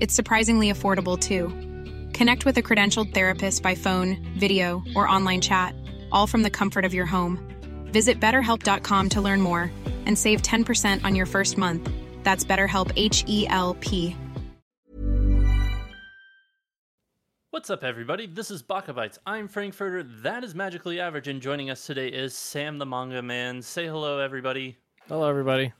It's surprisingly affordable too. Connect with a credentialed therapist by phone, video, or online chat, all from the comfort of your home. Visit betterhelp.com to learn more and save 10% on your first month. That's BetterHelp H E L P. What's up, everybody? This is Baka Bites. I'm Frankfurtter. That is Magically Average, and joining us today is Sam the Manga Man. Say hello, everybody. Hello, everybody.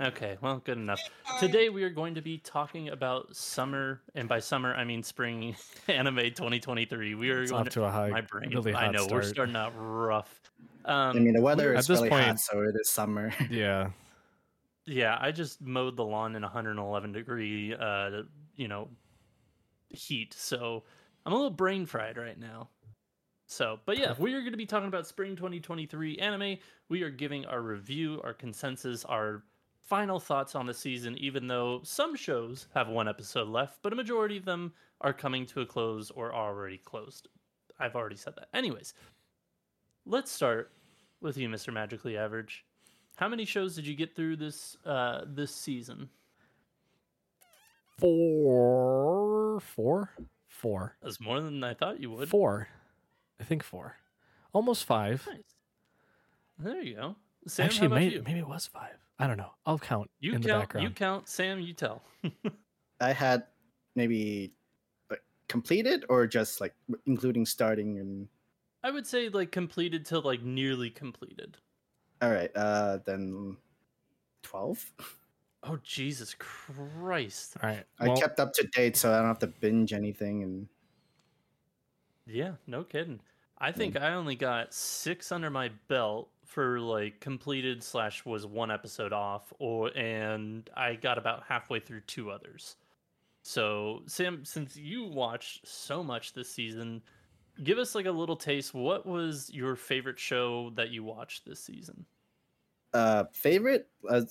Okay, well, good enough. Today we are going to be talking about summer, and by summer I mean spring anime 2023. We are It's going off to a high, my brain. really I hot know we're starting out rough. Um, I mean, the weather At is this really point- hot, so it is summer. Yeah, yeah, I just mowed the lawn in 111 degree, uh, you know, heat. So I'm a little brain fried right now. So, but yeah, we are going to be talking about spring 2023 anime. We are giving our review, our consensus, our final thoughts on the season, even though some shows have one episode left, but a majority of them are coming to a close or are already closed. I've already said that. Anyways, let's start with you, Mr. Magically Average. How many shows did you get through this uh this season? four, four, four, That's more than I thought you would. four. I think four, almost five. Nice. There you go. Sam, Actually, maybe you? maybe it was five. I don't know. I'll count You in the count. background. You count. Sam, you tell. I had maybe like completed or just like including starting and I would say like completed to like nearly completed. all right, uh then 12. Oh Jesus Christ! All right. I kept up to date so I don't have to binge anything and Yeah, no kidding. I think I only got six under my belt for like completed slash was one episode off, or and I got about halfway through two others. So Sam, since you watched so much this season, give us like a little taste. What was your favorite show that you watched this season? uh favorite uh,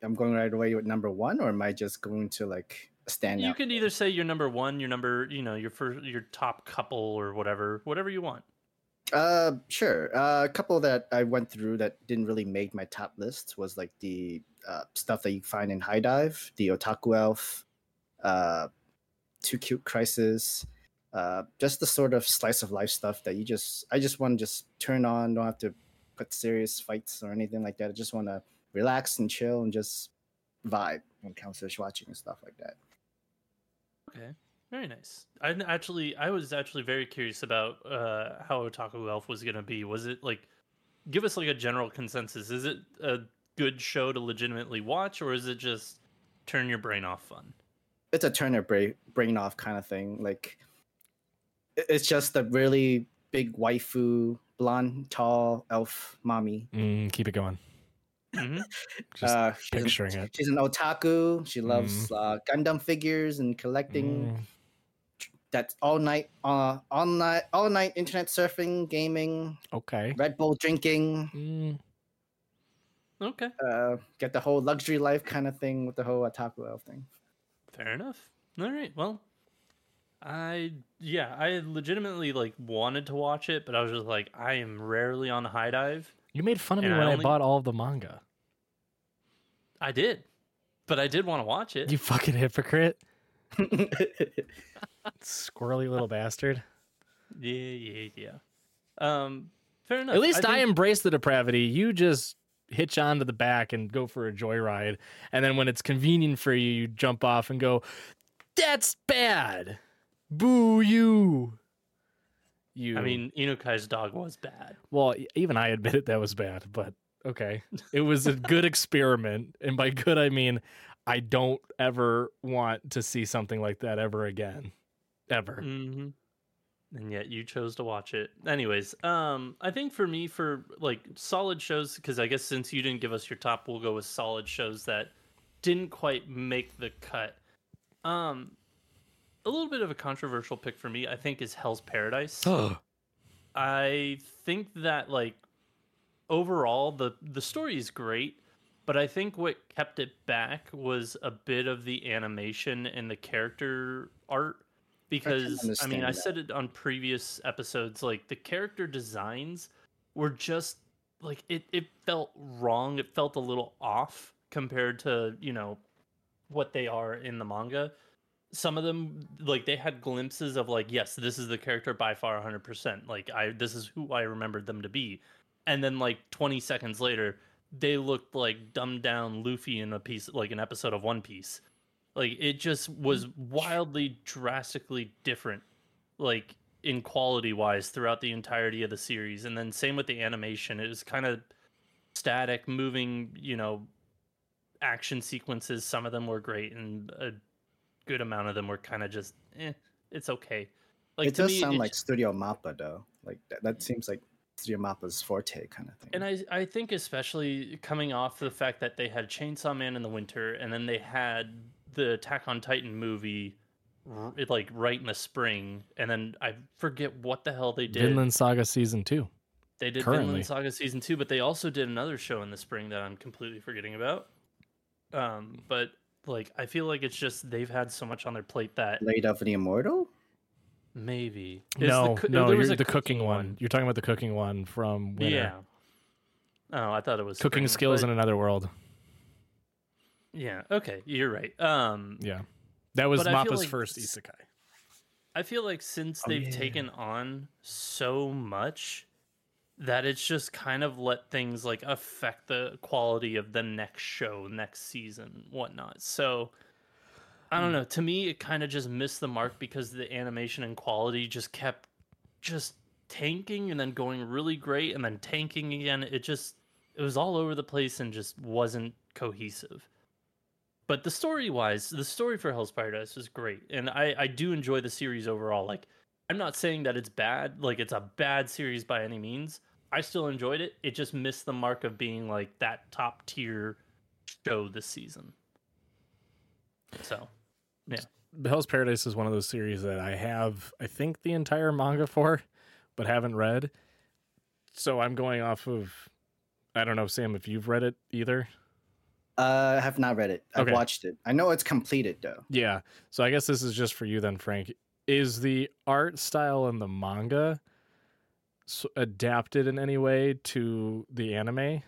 I'm going right away with number 1 or am I just going to like stand You out? can either say your number one, your number, you know, your first, your top couple, or whatever, whatever you want. Uh, sure. Uh, a couple that I went through that didn't really make my top list was like the uh, stuff that you find in HIDIVE, the Otaku Elf, uh, Too Cute Crisis, uh, just the sort of slice of life stuff that you just I just want to just turn on, don't have to put serious fights or anything like that. I just want to relax and chill and just vibe when it comes to watching and stuff like that. Okay, very nice. I n- actually, I was actually very curious about uh, how Otaku Elf was gonna be. Was it like, give us like a general consensus? Is it a good show to legitimately watch, or is it just turn your brain off fun? it's a turn your brain brain off kind of thing. Like it's just a really big waifu, blonde, tall elf mommy. mm, keep it going. hmm Just uh, she's an- picturing it. She's an otaku. She loves uh, Gundam figures and collecting. Mm, That's all night, uh, all night, all night internet surfing, gaming, okay. Red Bull drinking. Mm, Okay, Uh, get the whole luxury life kind of thing with the whole otaku elf thing. Fair enough. All right. Well, I yeah, I legitimately like wanted to watch it, but I was just like, I am rarely on HIDIVE. You made fun of me And I when I bought all of the manga. I did, but I did want to watch it. You fucking hypocrite. Squirrely little bastard. Yeah, yeah, yeah. Um, fair enough. At least I, think- embrace the depravity. You just hitch onto the back and go for a joyride. And then when it's convenient for you, you jump off and go, That's bad. Boo you. You I mean, Inukai's dog was bad. well, even I admitted that was bad, but okay. It was a good experiment. And by good I mean I don't ever want to see something like that ever again. Ever. hmm And yet you chose to watch it. Anyways, um, I think for me, for like solid shows, because I guess since you didn't give us your top, we'll go with solid shows that didn't quite make the cut. Um, a little bit of a controversial pick for me, I think, is Hell's Paradise. I think that like overall the the story is great, but I think what kept it back was a bit of the animation and the character art because I, mean understand I said it on previous episodes like the character designs were just like it it felt wrong, it felt a little off compared to, you know, what they are in the manga. Some of them like they had glimpses of like yes this is the character by far 100% like i this is who i remembered them to be. And then like 20 seconds later they looked like dumbed down luffy in a piece like an episode of one piece like it just was wildly drastically different like in quality wise throughout the entirety of the series and then same with the animation it was kind of static moving you know action sequences some of them were great and a good amount of them were kind of just eh, it's okay like it does me sound it like j- Studio Mappa though. Like that, that seems like Studio Mappa's forte kind of thing. and I, I think especially coming off the fact that they had Chainsaw Man in the winter and then they had the Attack on Titan movie r- it, like right in the spring and then I forget what the hell they did. Vinland Saga season two. they did currently. Vinland Saga season 2 but they also did another show in the spring that I'm completely forgetting about. Um but like I feel like it's just they've had so much on their plate that Blade of the Immortal. maybe It's No, the coo- no, there you're was a the cooking one. You're talking about the cooking one from Winter. Yeah. Oh, I thought it was Cooking spring, skills but- in another world. Yeah. Okay, you're right. Um, Yeah. That was But I feel Mappa's like first s- isekai. I feel like since Oh, they've yeah. taken on so much that it's just kind of let things like affect the quality of the next show, next season, whatnot. So I don't know. To me, it kind of just missed the mark because the animation and quality just kept just tanking and then going really great and then tanking again. It just it was all over the place and just wasn't cohesive. But the story wise, the story for Hell's Paradise was great. And I, I do enjoy the series overall. Like, I'm not saying that it's bad, like, it's a bad series by any means. I still enjoyed it. It just missed the mark of being like that top tier show this season. So, yeah. Hell's Paradise is one of those series that I have, I think, the entire manga for, but haven't read. So I'm going off of, I don't know, Sam, if you've read it either. Uh, I have not read it. I've Okay. watched it. I know it's completed though. Yeah. So I guess this is just for you then, Frank. Is the art style in the manga adapted in any way to the anime?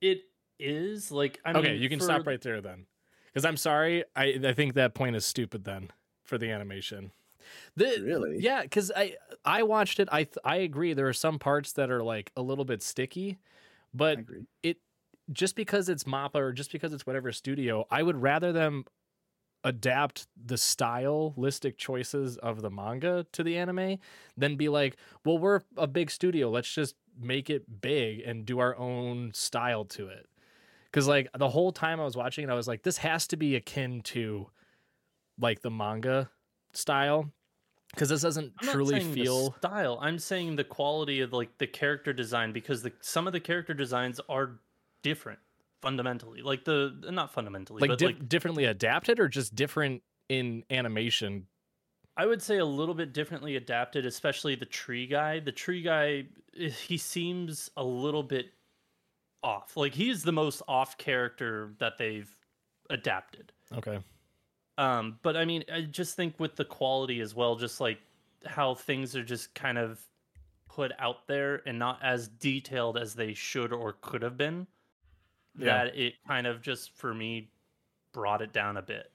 It is like, I mean, okay, you can for- stop right there then. Because I'm sorry, I I think that point is stupid then for the animation. The, Really? Yeah, because I I watched it. I I agree. There are some parts that are like a little bit sticky, but it just because it's Mappa or just because it's whatever studio, I would rather them adapt the stylistic choices of the manga to the anime than be like, well, we're a big studio. Let's just make it big and do our own style to it. Because like the whole time I was watching it, I was like, this has to be akin to like the manga style. Because this doesn't I'm not truly the feel style. I'm saying the quality of like the character design because the some of the character designs are different fundamentally. Like the not fundamentally, like, but di- like differently adapted or just different in animation. I would say a little bit differently adapted, especially the tree guy. The tree guy, eh, he seems a little bit off. Like he's the most off character that they've adapted. Okay. Um, but I mean, I just think with the quality as well, just like how things are just kind of put out there and not as detailed as they should or could have been, Yeah. that it kind of just for me brought it down a bit.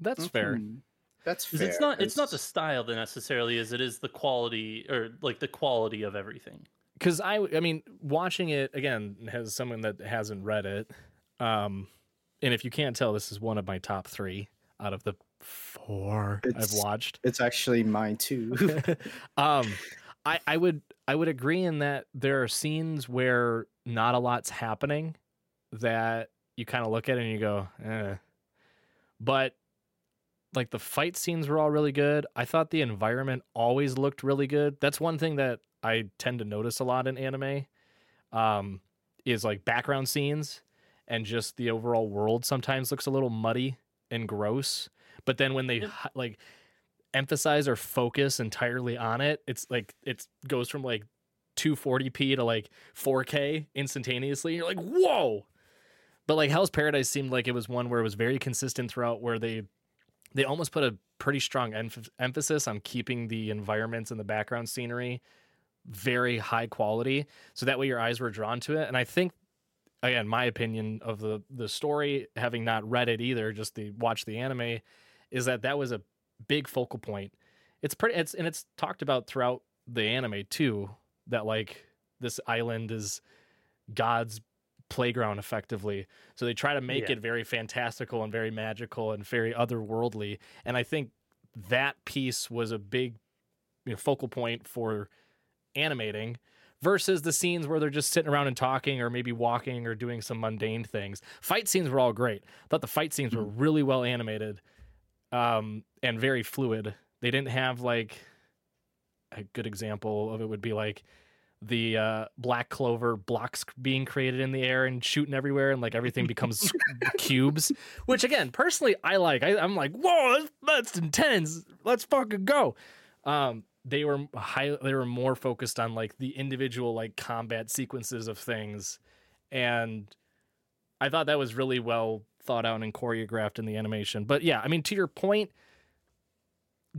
That's fair. Mhm. That's 'Cause fair. it's not it's not the 'cause- style that necessarily is it is the quality or like the quality of everything. because I, I mean, watching it again as someone that hasn't read it, um, and if you can't tell, this is one of my top three out of the four It's- I've watched. It's actually mine too. um, I, I would, I would agree in that there are scenes where not a lot's happening that you kind of look at it and you go, eh. But like the fight scenes were all really good. I thought the environment always looked really good. That's one thing that I tend to notice a lot in anime. Um, is like background scenes and just the overall world sometimes looks a little muddy and gross. But then when they like emphasize or focus entirely on it, it's like it goes from like 240p to like 4K instantaneously. You're like, whoa! But like Hell's Paradise seemed like it was one where it was very consistent throughout, where they they almost put a pretty strong emph- emphasis on keeping the environments and the background scenery very high quality, so that way your eyes were drawn to it. And I think, again, my opinion of the the story, having not read it either, just the watch the anime, is that that was a big focal point. It's pretty, it's and it's talked about throughout the anime too. That like this island is God's playground effectively. So they try to make Yeah. it very fantastical and very magical and very otherworldly. And I think that piece was a big you know, focal point for animating versus the scenes where they're just sitting around and talking or maybe walking or doing some mundane things. Fight scenes were all great. I thought the fight scenes were really well animated um, and very fluid. They didn't have like a good example of it would be like the uh, black clover blocks being created in the air and shooting everywhere and like everything becomes cubes which again personally i like. I, i'm like whoa that's, that's intense. Let's fucking go. Um they were high they were more focused on like the individual like combat sequences of things. And i thought that was really well thought out and choreographed in the animation. But yeah i mean to your point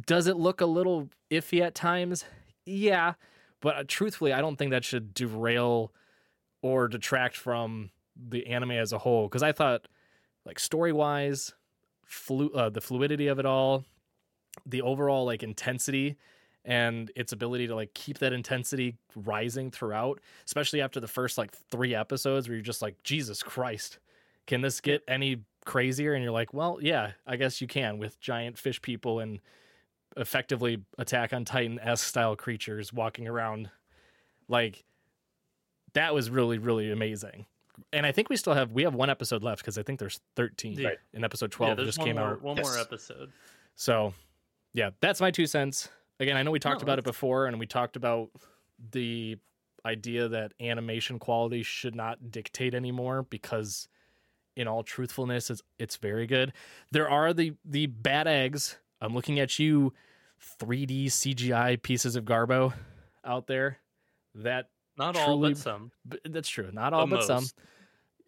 does it look a little iffy at times? Yeah but uh, truthfully i don't think that should derail or detract from the anime as a whole because i thought like story wise flu- uh, the fluidity of it all the overall like intensity and its ability to like keep that intensity rising throughout especially after the first like three episodes where you're just like jesus christ can this get any crazier? And you're like well yeah i guess you can with giant fish people and effectively attack on titan s style creatures walking around like that was really really amazing and i think we still have we have one episode left because i think there's 13 Yeah. and episode 12 there's just came more, out One more episode. so, yeah, that's my two cents. Again, I know we talked No, about it before, and we talked about the idea that animation quality should not dictate anymore because, in all truthfulness, it's it's very good. There are the the bad eggs. I'm looking at you, 3D CGI pieces of garbo out there. That Not all, Truly- but some. but that's true. Not all, but, some. most.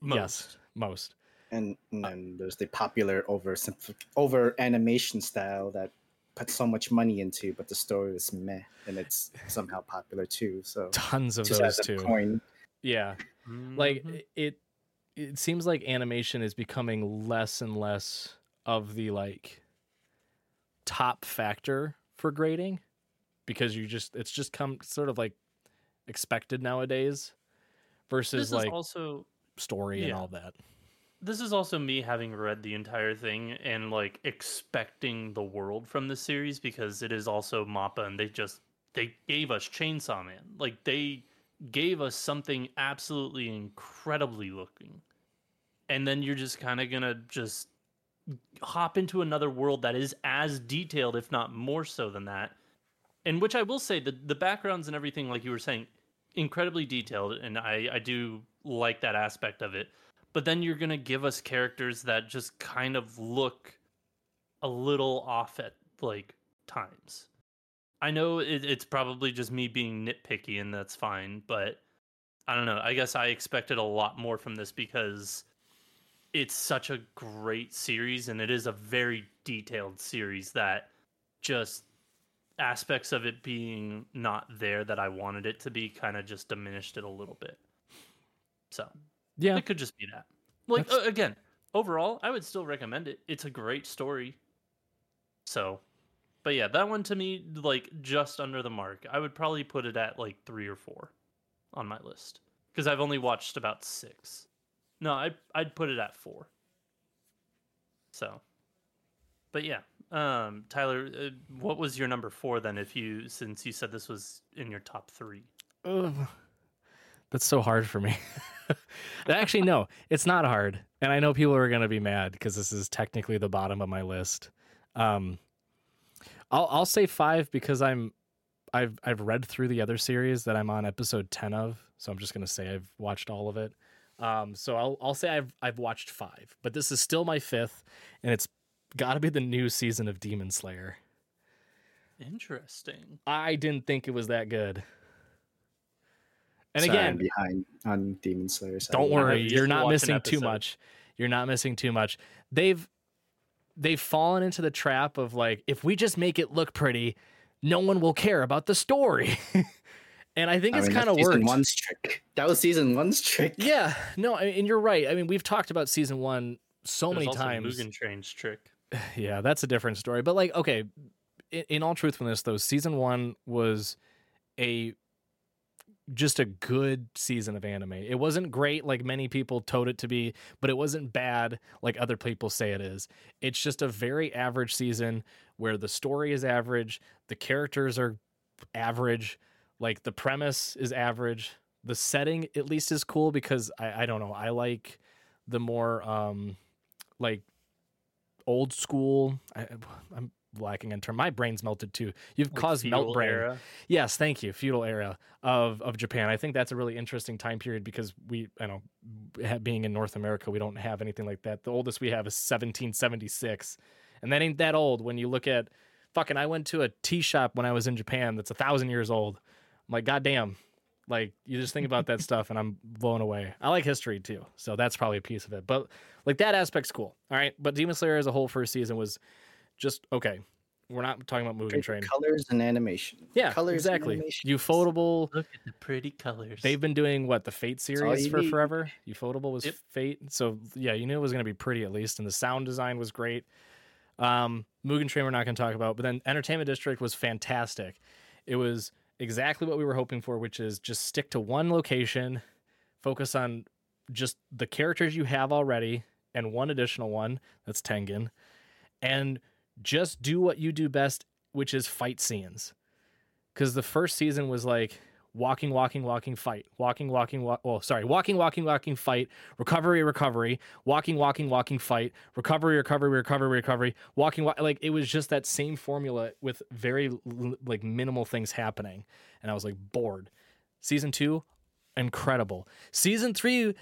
Most. Yes, most. and, and then there's the popular over over animation style that put so much money into, but the story is meh, and it's somehow popular too. So Tons of those sides too. coin. Yeah. like Mhm. it it seems like animation is becoming less and less of the like top factor for grading because you just it's just come sort of like expected nowadays versus this like also story and all that this is also me having read the entire thing and like expecting the world from the series because it is also Mappa and they just they gave us Chainsaw Man. Like they gave us something absolutely incredibly looking. And then you're just kind of going to just hop into another world that is as detailed if not more so than that. And which I will say the the backgrounds and everything like you were saying incredibly detailed and I I do like that aspect of it but then you're going to give us characters that just kind of look a little off at like times. I know it, it's probably just me being nitpicky and that's fine, but I don't know. I guess I expected a lot more from this because it's such a great series and it is a very detailed series that just aspects of it being not there that I wanted it to be kind of just diminished it a little bit. So, Yeah. it could just be that. Like uh, again, overall, I would still recommend it. It's a great story. So, but yeah, that one to me like just under the mark. I would probably put it at like 3 or 4 on my list because I've only watched about 6. No, I I'd put it at 4. So, but yeah, um Tyler, uh, what was your number 4 then if you since you said this was in your top 3? Ugh. That's so hard for me. Actually, no, it's not hard. And I know people are to be mad because this is technically the bottom of my list. Um, I'll I'll say five because I'm I've I've read through the other series that I'm on episode ten of, so I'm just to say I've watched all of it. Um, so I'll I'll say I've I've watched five, but this is still my fifth, and it's got to be the new season of Demon Slayer. Interesting. I didn't think it was that good. And Sorry, again, I'm behind on Demon Slayer. side. Don't worry, you're not missing too much. You're not missing too much. They've they've fallen into the trap of like if we just make it look pretty, no one will care about the story. and I think I it's kind of season worked. one's trick. That was season one's trick. Yeah, no, I- and you're right. I mean, we've talked about season 1 so There's many also times. Mugen Train's trick. Yeah, that's a different story. But like, okay, in, in all truthfulness, though, season one was a just a good season of anime. It wasn't great like many people told it to be, but it wasn't bad like other people say it is. It's just a very average season where the story is average, the characters are average, like the premise is average. The setting at least is cool because I, I don't know, I like the more um like old school. I, I'm lacking in term. My brain's melted too. You've Like caused melt brain. era. Yes, thank you. Feudal era of of Japan. I think that's a really interesting time period because we, I know, being in North America, we don't have anything like that. The oldest we have is 1776, and that ain't that old. When you look at, fucking, I went to a tea shop when I was in Japan that's a thousand years old. I'm like, goddamn. Like you just think about that stuff, and I'm blown away. I like history too, so that's probably a piece of it. But like that aspect's cool. All right, but Demon Slayer as a whole first season was just okay. We're not talking about Mugen Great Train. Colors and animation. Yeah, colors exactly. animation. Ufotable. Look at the pretty colors. They've been doing what the Fate series for need. forever. Ufotable was Yep. Fate, so yeah, you knew it was going to be pretty at least, and the sound design was great. Um, Mugen Train we're not going to talk about, but then Entertainment District was fantastic. It was exactly what we were hoping for, which is just stick to one location, focus on just the characters you have already, and one additional one that's Tengen, and just do what you do best, which is fight scenes. Because the first season was like walking, walking, walking, fight, walking, walking, walk. Oh, sorry, walking, walking, walking, fight, recovery, recovery, walking, walking, walking, fight, recovery, recovery, recovery, recovery, walking, wa- like it was just that same formula with very like minimal things happening, and I was like bored. Season two, incredible. Season three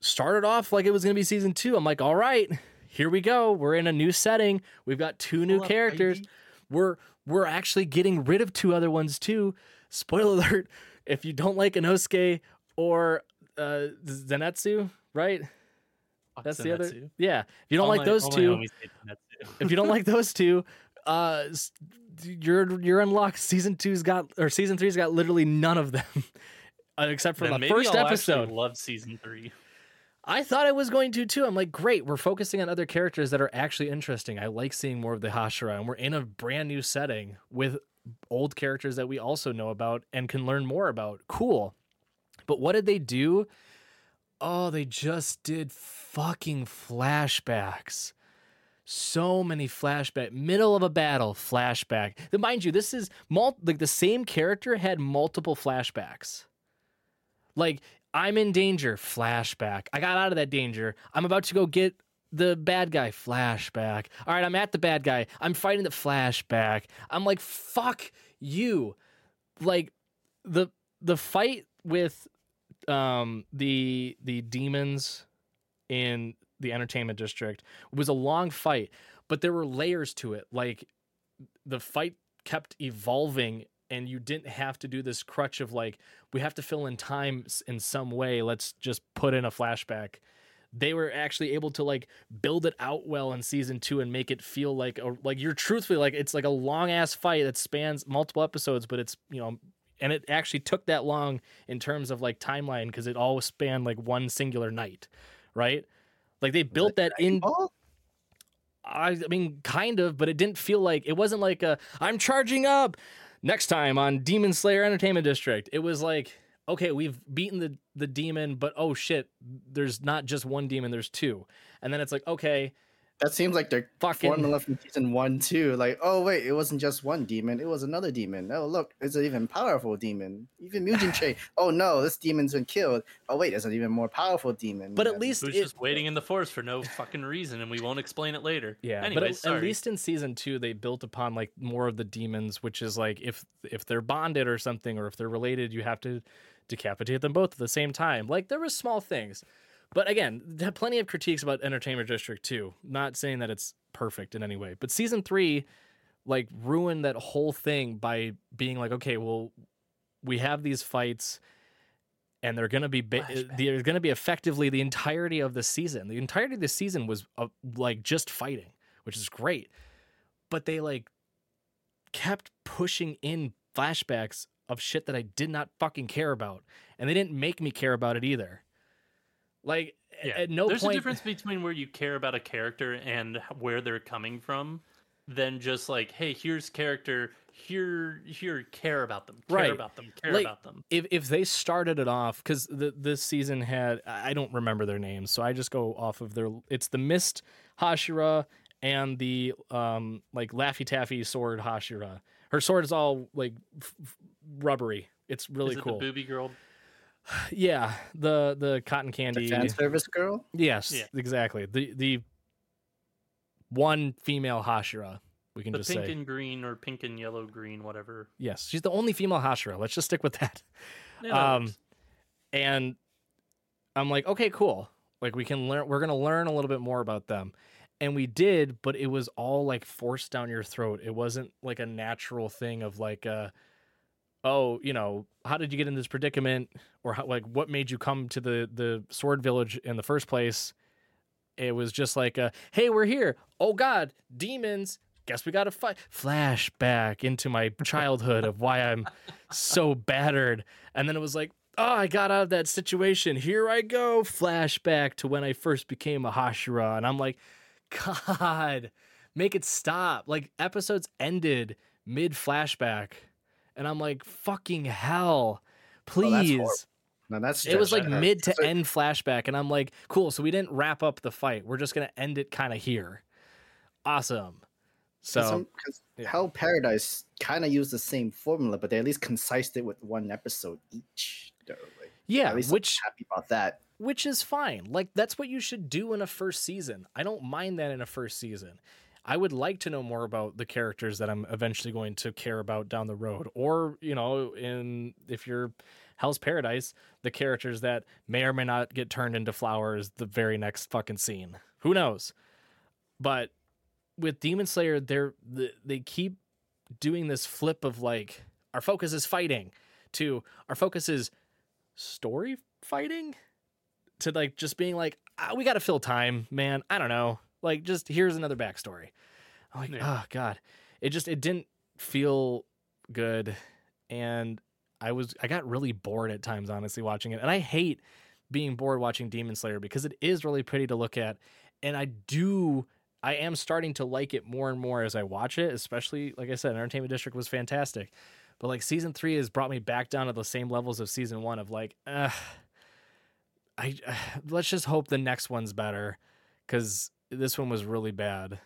started off like it was gonna be season two. I'm like, all right, here we go. We're in a new setting. We've got two new characters. We're we're actually getting rid of two other ones too. Spoiler alert: if you don't like Inosuke or uh, Zenitsu, right? That's the other. Yeah, if you don't All like my- those two, homies hate Zenitsu. if you don't like those two, uh, you're you're in luck. Season two's got or season three's got literally none of them, uh, except for Then the maybe first I'll episode. actually love season three. I thought I was going to too. I'm like, great, we're focusing on other characters that are actually interesting. I like seeing more of the Hashira, and we're in a brand new setting with old characters that we also know about and can learn more about. Cool. But what did they do? Oh, they just did fucking flashbacks. So many flashback, middle of a battle, flashback. Mind you, this is mul- like the same character had multiple flashbacks. Like, I'm in danger, flashback. I got out of that danger. I'm about to go get the bad guy, flashback. All right, I'm at the bad guy. I'm fighting the flashback. I'm like, fuck you. Like the the fight with um the the demons in the entertainment district was a long fight, but there were layers to it. Like the fight kept evolving and you didn't have to do this crutch of like we have to fill in time in some way let's just put in a flashback they were actually able to like build it out well in season two and make it feel like a, like you're truthfully like it's like a long ass fight that spans multiple episodes, but it's you know, and it actually took that long in terms of like timeline because it all spanned like one singular night, right? Like they built that in. I, I mean, kind of, but it didn't feel like it wasn't like a I'm charging up next time on Demon Slayer Entertainment District. It was like, okay, we've beaten the the demon, but oh shit, there's not just one demon, there's two. And then it's like, okay, that seems like their Fucking- formula from season one too. Like, oh wait, it wasn't just one demon; it was another demon. Oh look, it's an even powerful demon. Even Mugen Train. Oh no, this demon's been killed. Oh wait, there's an even more powerful demon. but at least Who's it, just waiting in the forest for no fucking reason, and we won't explain it later. Yeah, Anyways, but at, sorry. at least in season two, they built upon like more of the demons, which is like if if they're bonded or something, or if they're related, you have to decapitate them both at the same time. Like there was small things, but again, plenty of critiques about Entertainment District too. Not saying that it's perfect in any way, but season three like ruined that whole thing by being like, okay, well, we have these fights. And they're gonna be ba- they're gonna be effectively the entirety of the season. The entirety of the season was uh, like just fighting, which is great. But they like kept pushing in flashbacks of shit that I did not fucking care about, and they didn't make me care about it either. Like yeah. at no point. there's point, a difference between where you care about a character and where they're coming from, than just like, hey, here's character, here, here, care about them, care Right. about them, care Like, about them. if if they started it off because the this season had I don't remember their names, so I just go off of their. It's the Mist Hashira and the um like Laffy Taffy sword Hashira. Her sword is all like f- f- rubbery. It's really Is it cool. the booby girl? Yeah, the the cotton the candy. fan service girl. Yes, Yeah. exactly. The the one female Hashira. We can The just pink say and green or pink and yellow green, whatever. yes. She's the only female Hashira. Let's just stick with that. Yeah, Um, works. and I'm like, okay, cool. Like we can learn. We're gonna learn a little bit more about them, and we did. But it was all like forced down your throat. It wasn't like a natural thing of like, uh, oh, you know, how did you get in this predicament, or how, like what made you come to the the Sword Village in the first place? It was just like, uh, hey, we're here. Oh God, demons. Guess we got to fight. Flashback into my childhood of why I'm so battered. And then it was like, oh, I got out of that situation. Here I go. Flashback to when I first became a Hashira. And I'm like, God, make it stop. Like episodes ended mid flashback. And I'm like, fucking hell. Oh, Please. horrible. No, that's it was like mid to end flashback. And I'm like, cool. So we didn't wrap up the fight. We're just going to end it kind of here. Awesome. So. some, 'cause yeah. Hell Paradise kind of used the same formula, but they at least concised it with one episode each. though, like, Yeah, at least which I'm happy about that. which is fine. Like that's what you should do in a first season. I don't mind that in a first season. I would like to know more about the characters that I'm eventually going to care about down the road, or you know, in if you're Hell's Paradise, the characters that may or may not get turned into flowers the very next fucking scene. Who knows? But with Demon Slayer, they're they keep doing this flip of like our focus is fighting to our focus is story fighting to like just being like ah, we got to fill time, man. I don't know. Like just here's another backstory. I'm like, Yeah. oh god, it just it didn't feel good, and I was I got really bored at times, honestly, watching it. And I hate being bored watching Demon Slayer because it is really pretty to look at, and I do. I am starting to like it more and more as I watch it, especially like I said, Entertainment District was fantastic. But like season three has brought me back down to the same levels of season one of like, uh, I let's just hope the next one's better because this one was really bad.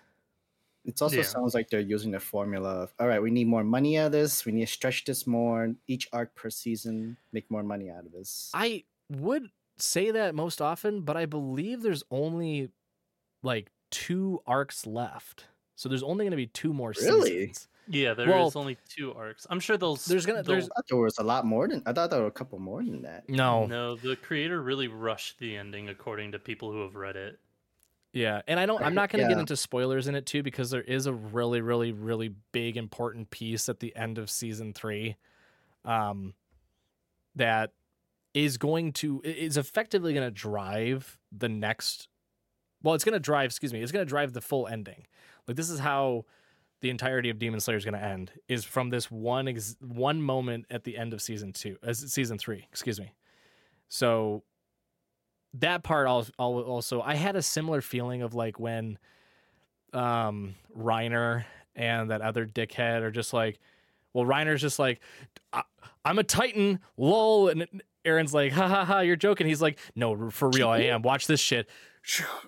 It also Yeah. sounds like they're using the formula of all right, we need more money out of this. We need to stretch this more. Each arc per season, make more money out of this. I would say that most often, but I believe there's only like two arcs left. So there's only going to be two more Really? seasons. Yeah, there is Well, only two arcs. I'm sure they'll. there's gonna- they'll- there's- I thought there was a lot more than I thought there were a couple more than that. No. No, the creator really rushed the ending, according to people who have read it. Yeah, and I don't. I'm not going to get into spoilers in it too because there is a really, really, really big important piece at the end of season three, um, that is going to is effectively going to drive the next well it's going to drive excuse me it's going to drive the full ending like this is how the entirety of demon slayer is going to end is from this one ex- one moment at the end of season 2 uh, season 3 excuse me. So that part al- al- also i had a similar feeling of like when um reiner and that other dickhead are just like well reiner's just like i'm a titan lol and eren's like ha ha ha you're joking. He's like no for real i am. Watch this shit.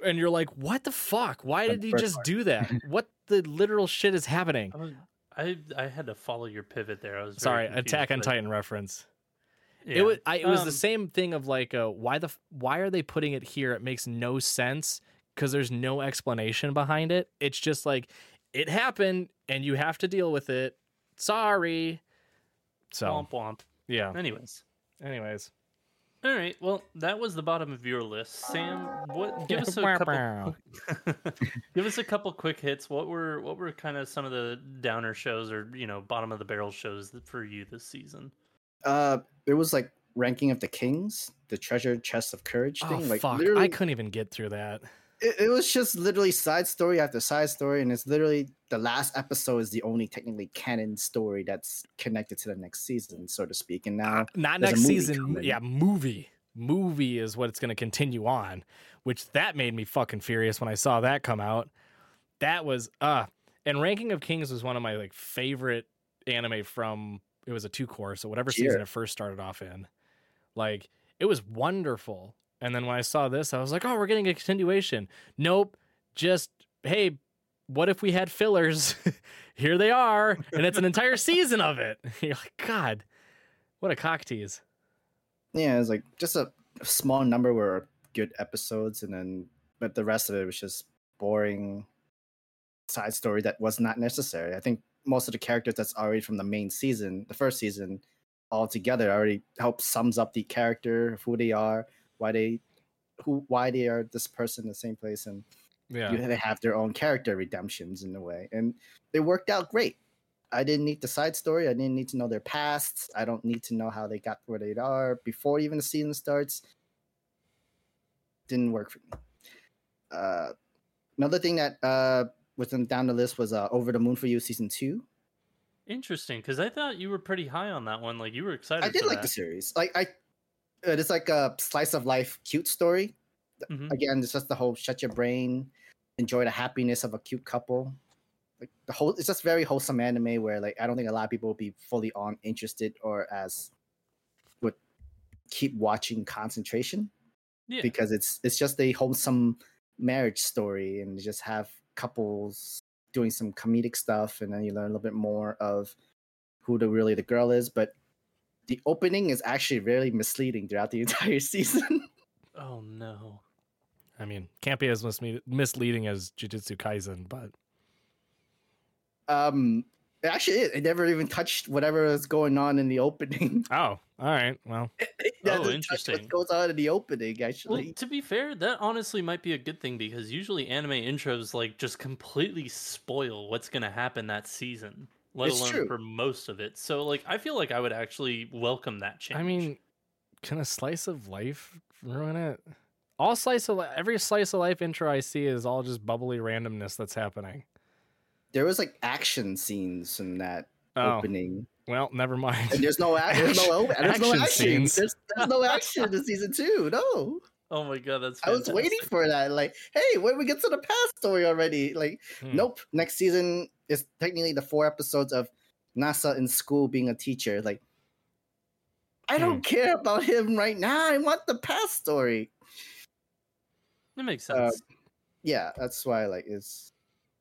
And you're like what the fuck? Why did he just do that? What the literal shit is happening I, was- I I had to follow your pivot there. I was sorry confused, attack on but- titan reference Yeah. It was I, it was Um, the same thing of like uh, why the why are they putting it here? It makes no sense because there's no explanation behind it. It's just like it happened and you have to deal with it. Sorry. So Womp womp. yeah. Anyways. Anyways, All right. Well, that was the bottom of your list. Sam, what give us a couple give us a couple quick hits. What were what were kind of some of the downer shows or, you know, bottom of the barrel shows for you this season? Uh, it was like ranking of the kings, the treasure chest of courage oh thing. Like fuck! literally, I couldn't even get through that. It, it was just literally side story after side story, and it's literally the last episode is the only technically canon story that's connected to the next season, so to speak. And now, Not next season. coming. Yeah, movie. Movie is what it's going to continue on, which that made me fucking furious when I saw that come out. That was uh and Ranking of Kings was one of my like favorite anime from it was a two course, so whatever season it first started off in. Like it was wonderful. And then when I saw this, I was like, "Oh, we're getting a continuation." Nope. Just hey, what if we had fillers? Here they are, and it's an entire season of it. You're like, God, what a cock tease. yeah, it's like just a small number were good episodes, and then but the rest of it was just boring side story that was not necessary. I think most of the characters that's already from the main season, the first season, all together already helps sums up the character, of who they are, why they, who, why they are this person in the same place, and Yeah. you, they have their own character redemptions in a way, and they worked out great. I didn't need the side story. I didn't need to know their pasts. I don't need to know how they got where they are before even the season starts. Didn't work for me. Uh, another thing that uh, was down the list was uh, Over the Moon for You season two. Interesting, because I thought you were pretty high on that one. Like you were excited. I did like that. the series. Like I, it's like a slice of life cute story. Mhm. Again, it's just the whole shut your brain, enjoy the happiness of a cute couple. Like the whole, it's just very wholesome anime where like I don't think a lot of people will be fully on interested or as would keep watching concentration Yeah. because it's it's just a wholesome marriage story and you just have couples doing some comedic stuff and then you learn a little bit more of who the really the girl is but the opening is actually really misleading throughout the entire season Oh no. I mean, can't be as misleading as Jujutsu Kaisen, but um it actually is. it never even touched whatever was going on in the opening oh, all right. Well, That Oh, interesting. what goes on in the opening Well, actually to be fair, that honestly might be a good thing because usually anime intros like just completely spoil what's gonna happen that season, let It's alone true. for most of it. So like I feel like I would actually welcome that change. I mean, can a slice of life ruin it? All slice of li- every slice of life intro I see is all just bubbly randomness that's happening. there was like action scenes in that Oh, opening well, never mind. and there's no action there's no, there's no Action action scenes. there's, there's no action in season two no oh my god, that's I was waiting for that. Like, hey, when we get to the past story already? Like, Hmm. nope. Next season is technically the four episodes of Nasa in school being a teacher. Like, I Hmm. don't care about him right now. I want the past story. That makes Uh, sense. Yeah, that's why like it's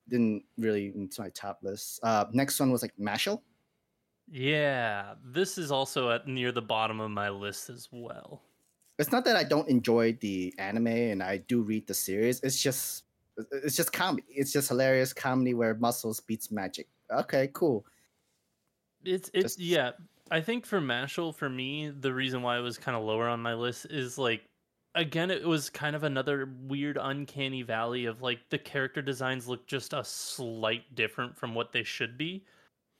didn't really into my top list. Uh, next one was like Mashle. yeah, this is also at near the bottom of my list as well. It's not that I don't enjoy the anime and I do read the series. It's just it's just comedy. It's just hilarious comedy where muscles beats magic. Okay, cool. It's it's Just- yeah. I think for Mashle, for me, the reason why it was kind of lower on my list is like again, it was kind of another weird uncanny valley of like the character designs look just a slight different from what they should be.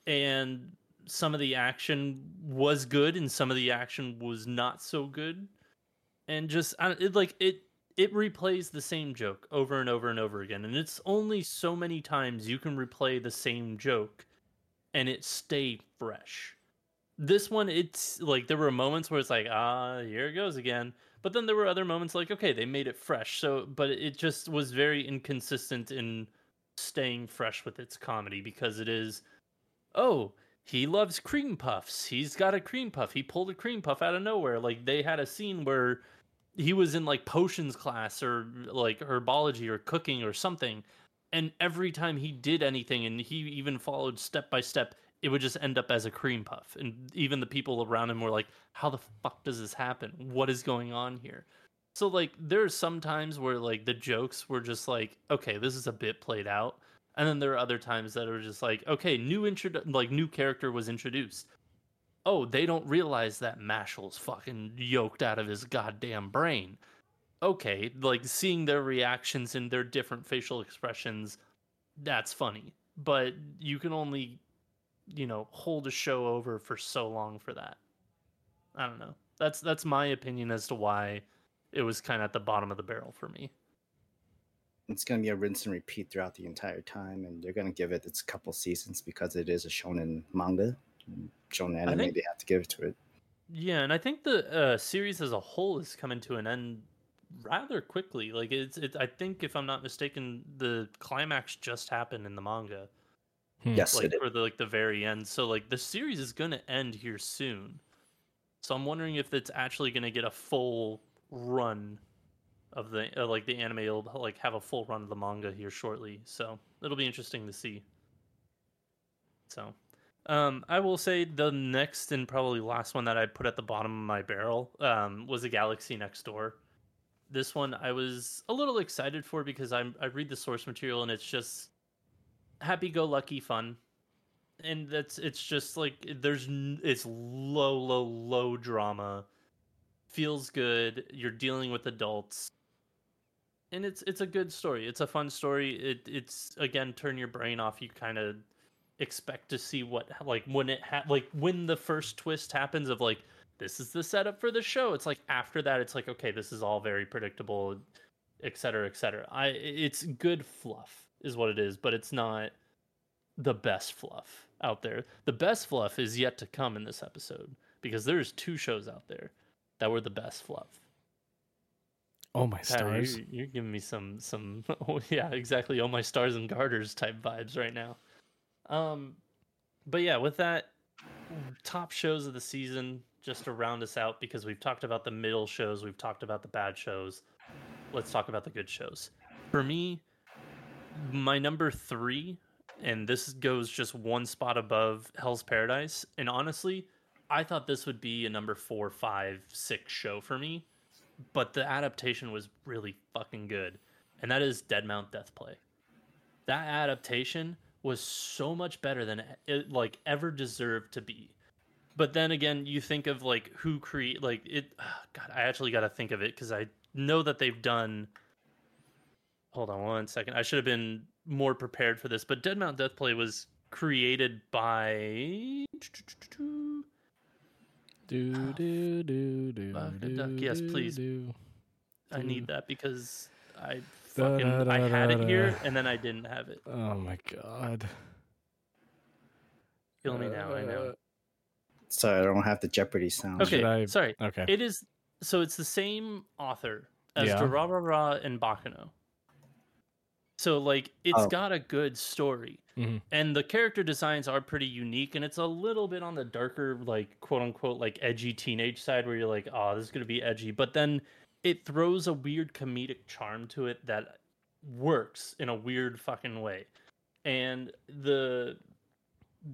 And some of the action was good and some of the action was not so good and just I, it, like it it replays the same joke over and over and over again and it's only so many times you can replay the same joke and it stay fresh. This one it's like there were moments where it's like ah here it goes again but then there were other moments like okay they made it fresh so but it just was very inconsistent in staying fresh with its comedy because it is oh he loves cream puffs. He's got a cream puff. He pulled a cream puff out of nowhere. Like they had a scene where he was in like potions class or like herbology or cooking or something and every time he did anything and he even followed step by step it would just end up as a cream puff. And even the people around him were like how the fuck does this happen? What is going on here? So like there are some times where like the jokes were just like okay this is a bit played out and then there are other times that are just like okay new intro like new character was introduced. Oh they don't realize that mashal's fucking yoked out of his goddamn brain. Okay like seeing their reactions and their different facial expressions that's funny. But you can only you know hold a show over for so long for that. I don't know. That's that's my opinion as to why it was kind of at the bottom of the barrel for me It's going to be a rinse and repeat throughout the entire time, and they're going to give it its couple seasons because it is a shonen manga. Shonen anime, think- they have to give it to it. yeah and i think the uh, series as a whole is coming to an end rather quickly like it's it, i think if i'm not mistaken the climax just happened in the manga Hmm. Yes, like it is. for the like the very end. So like the series is gonna end here soon. So I'm wondering if it's actually gonna get a full run of the uh, like the anime will like have a full run of the manga here shortly. So it'll be interesting to see. So um I will say the next and probably last one that I put at the bottom of my barrel um was a Galaxy Next Door. This one I was a little excited for because I'm I read the source material and it's just happy go lucky fun and that's it's just like there's it's low low low drama feels good you're dealing with adults and it's it's a good story. It's a fun story. It it's again turn your brain off. You kind of expect to see what like when it ha- like when the first twist happens of like this is the setup for the show. It's like after that it's like okay this is all very predictable et cetera et cetera. I it's good fluff is what it is but it's not the best fluff out there. The best fluff is yet to come in this episode because there's two shows out there that were the best fluff Oh my stars! you're, you're giving me some some oh yeah exactly. Oh my stars and garters type vibes right now. Um but yeah with that top shows of the season just to round us out because we've talked about the middle shows we've talked about the bad shows. Let's talk about the good shows. For me my number three and this goes just one spot above hell's paradise and honestly i thought this would be a number four five six show for me but the adaptation was really fucking good, and that is Dead Mount Death Play. That adaptation was so much better than it like ever deserved to be. But then again, you think of like who create like it. Ah, God, I actually got to think of it because I know that they've done. Hold on one second. I should have been more prepared for this. But Dead Mount Death Play was created by Do do do do. Fuck a do, duck, yes, do, please. I need that because I Da, fucking da, I had it here and then I didn't have it. Oh my god! Kill me now. I know. Uh, Sorry, I don't have the Jeopardy sound. Okay, I- sorry. Okay. It is so it's the same author as Yeah. Durarara and Baccano. So like it's Oh. got a good story. Mhm. And the character designs are pretty unique and it's a little bit on the darker like quote unquote like edgy teenage side where you're like, "Oh, this is going to be edgy." But then it throws a weird comedic charm to it that works in a weird fucking way. And the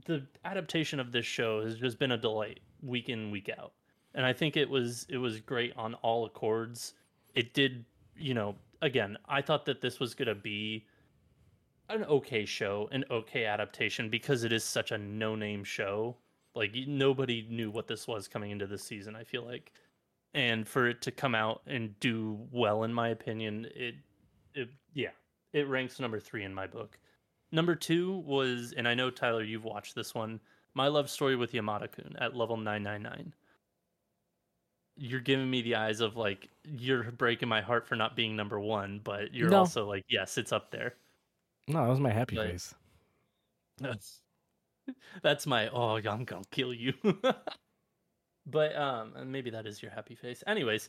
the adaptation of this show has just been a delight week in week out and i think it was it was great on all accords it did you know again i thought that this was going to be an okay show an okay adaptation because it is such a no name show. Like nobody knew what this was coming into this season i feel like. And for it to come out and do well in my opinion it it yeah it ranks number 3 in my book. Number two was, and I know Tyler, you've watched this one, My love story with Yamada Kun at level 999. You're giving me the eyes of like you're breaking my heart for not being number one, but you're No. also like, yes, it's up there. No, that was my happy Like- face. That's that's my oh I'm gonna kill you. but um and maybe that is your happy face. Anyways,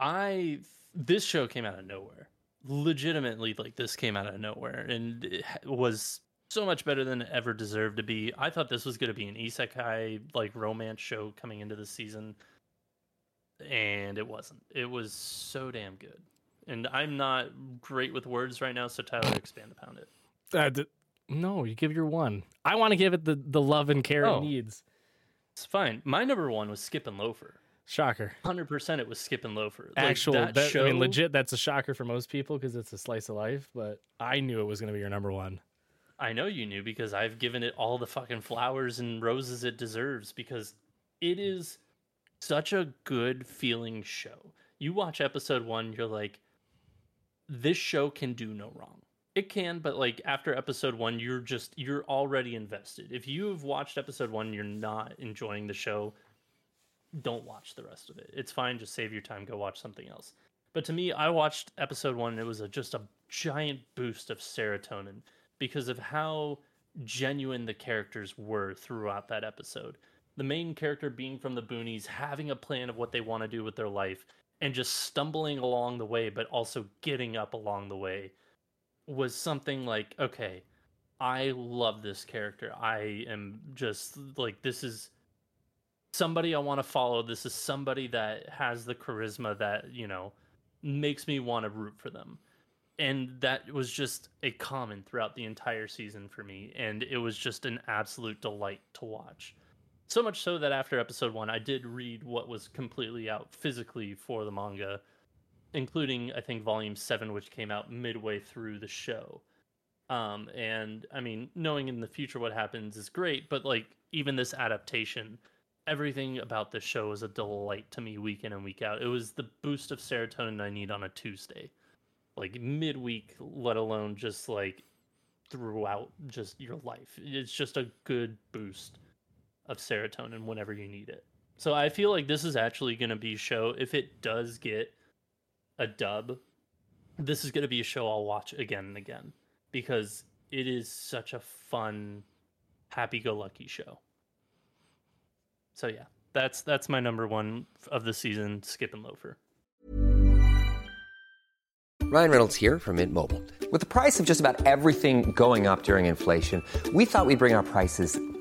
I this show came out of nowhere. Legitimately, like this came out of nowhere and it was so much better than it ever deserved to be. I thought this was gonna be an isekai like romance show coming into the season. And it wasn't. It was so damn good. And I'm not great with words right now, so Tyler expand upon it. Uh, d- no, you give your one. I want to give it the, the love and care Oh. it needs. It's fine. My number one was Skip and Loafer. Shocker. Hundred percent, it was Skip and Loafer. Like, Actual, that, that, show. I mean, legit, that's a shocker for most people because it's a slice of life. But I knew it was going to be your number one. I know you knew because I've given it all the fucking flowers and roses it deserves because it is such a good feeling show. You watch episode one, you're like, this show can do no wrong. It can, but like after episode one, you're just you're already invested. If you have watched episode one, you're not enjoying the show. Don't watch the rest of it. It's fine. Just save your time. Go watch something else. But to me, I watched episode one. And it was a, just a giant boost of serotonin because of how genuine the characters were throughout that episode. The main character being from the boonies, having a plan of what they want to do with their life, and just stumbling along the way, but also getting up along the way was something like, okay, I love this character. I am just like, this is somebody I want to follow. This is somebody that has the charisma that, you know, makes me want to root for them. And that was just a common throughout the entire season for me. And it was just an absolute delight to watch. So much so that after episode one, I did read what was completely out physically for the manga, including, I think, volume seven, which came out midway through the show. Um, and I mean, knowing in the future what happens is great, but like, even this adaptation, everything about this show is a delight to me week in and week out. It was the boost of serotonin I need on a Tuesday, like midweek, let alone just like throughout just your life. It's just a good boost of serotonin whenever you need it. So I feel like this is actually going to be show if it does get a dub. This is going to be a show I'll watch again and again because it is such a fun happy-go-lucky show. So yeah, that's that's my number 1 of the season, Skip and Loafer. Ryan Reynolds here from Mint Mobile. With the price of just about everything going up during inflation, we thought we'd bring our prices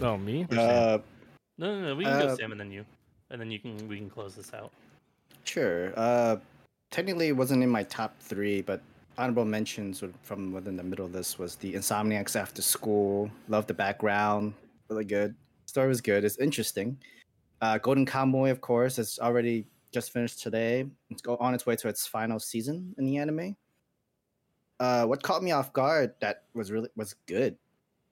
Oh, me? Uh, No, no, no, we can go Uh, Sam and then you. And then you can we can close this out. Sure. Uh, technically, it wasn't in my top three, but honorable mentions from within the middle of this was the Insomniacs After School. Love the background, really good. Story was good. It's interesting. Uh, Golden Kamuy, of course, it's already just finished today. It's go on its way to its final season in the anime. Uh, what caught me off guard that was really was good,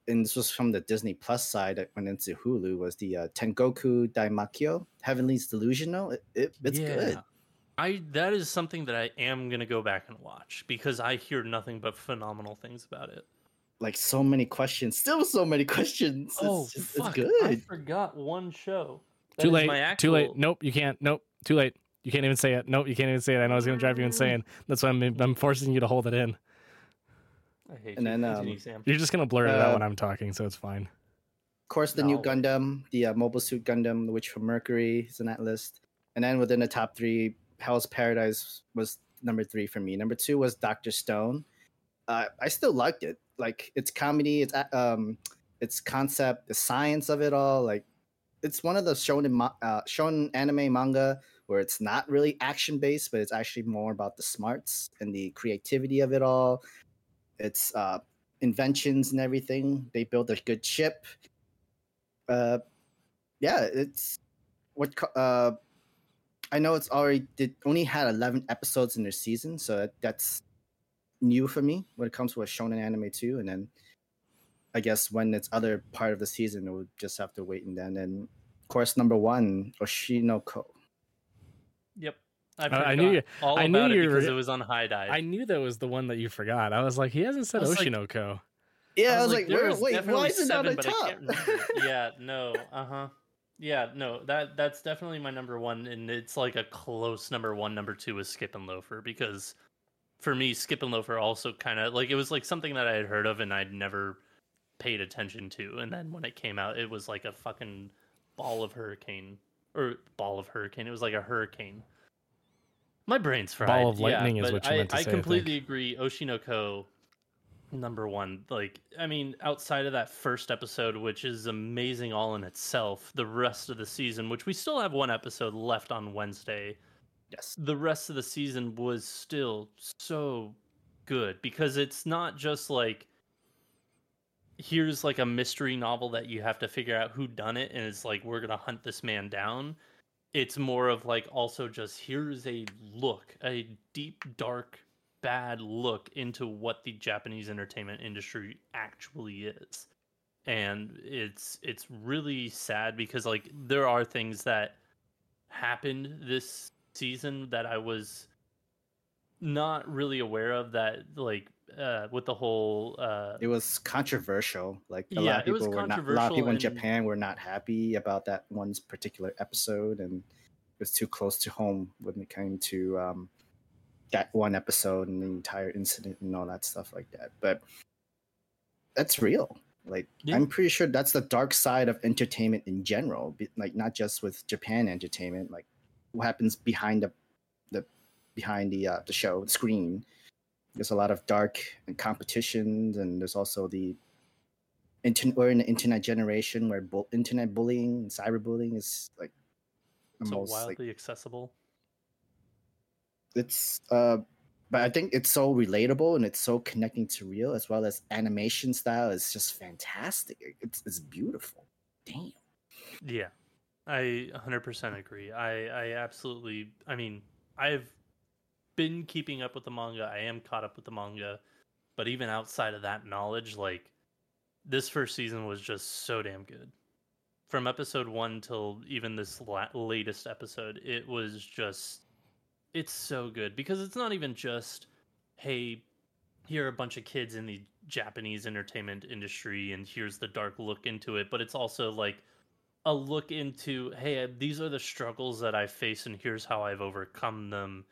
and this was from the Disney Plus side that went into Hulu was the uh, Tengoku Daimakyo Heavenly's Delusional. It, it, it's good. I that is something that I am gonna go back and watch because I hear nothing but phenomenal things about it. like so many questions, still so many questions. It's, oh, just- fuck! it's I good. forgot one show. That Too late. my Too late. Nope, you can't. Nope. Too late. You can't even say it. Nope, you can't even say it. I know it's going to drive you insane. That's why I'm, I'm forcing you to hold it in. I hate And you. then, Continue, um, Sam. You're just going to blur it out Uh, when I'm talking, so it's fine. Of course, the new No. Gundam, the uh, Mobile Suit Gundam, the Witch from Mercury, is in that list. And then within the top three, Hell's Paradise was number three for me. Number two was Doctor Stone. Uh, I still liked it. Like it's comedy, it's a- um, its concept, the science of it all. Like it's one of the shonen ma- uh, shonen anime manga where it's not really action based, but it's actually more about the smarts and the creativity of it all. It's uh, inventions and everything. They build a good ship. Uh, yeah, it's what uh, I know. It's already did only had eleven episodes in their season, so that, that's new for me when it comes to a shonen anime too. And then I guess when it's other part of the season, we'll just have to wait. And then, and course, number one, Oshi no Ko. Yep. I, I- I knew you- all I knew about it you because it was on HIDIVE. I knew that was the one that you forgot. I was like, he hasn't said I was like- Oshi no Ko. Yeah, I was, like, there where, was wait, why is it not seven, on but top? yeah, no, uh huh. Yeah, no, that that's definitely my number one, and it's like a close number one. Number two is Skip and Loafer because for me, Skip and Loafer also kind of like it was like something that I had heard of and I'd never paid attention to, and then when it came out, it was like a fucking ball of hurricane or ball of hurricane. It was like a hurricane. My brain's fried. Ball of yeah, lightning is but what you I, meant to I say, I think. completely agree. Oshi no Ko number one like i mean outside of that first episode which is amazing all in itself the rest of the season which we still have one episode left on wednesday Yes. the rest of the season was still so good because it's not just like here's like a mystery novel that you have to figure out who done it and it's like we're gonna hunt this man down it's more of like also just here's a look a deep dark bad look into what the japanese entertainment industry actually is. And it's it's really sad because like there are things that happened this season that i was not really aware of that like uh with the whole uh It was controversial. Like a lot Yeah, of it was people were not. A lot of people in Japan were not happy about that one particular episode, and it was too close to home when it came to um, that one episode and the entire incident and all that stuff like that. But that's real. Like Yeah. I'm pretty sure that's the dark side of entertainment in general. Like not just with Japan entertainment. Like what happens behind the behind the uh, the show the screen. There's a lot of dark and competitions, and there's also the internet. We're in the internet generation where bu- internet bullying and cyberbullying is like so most like wildly accessible it's uh but i think it's so relatable and it's so connecting to real as well as animation style is just fantastic it's, it's beautiful damn Yeah, I 100% agree. I I absolutely. I mean, I've been keeping up with the manga. I am caught up with the manga, but even outside of that knowledge, like this first season was just so damn good. From episode one till even this la- latest episode, it was just it's so good because it's not even just hey here are a bunch of kids in the Japanese entertainment industry and here's the dark look into it, but it's also like a look into hey, these are the struggles that I face and here's how I've overcome them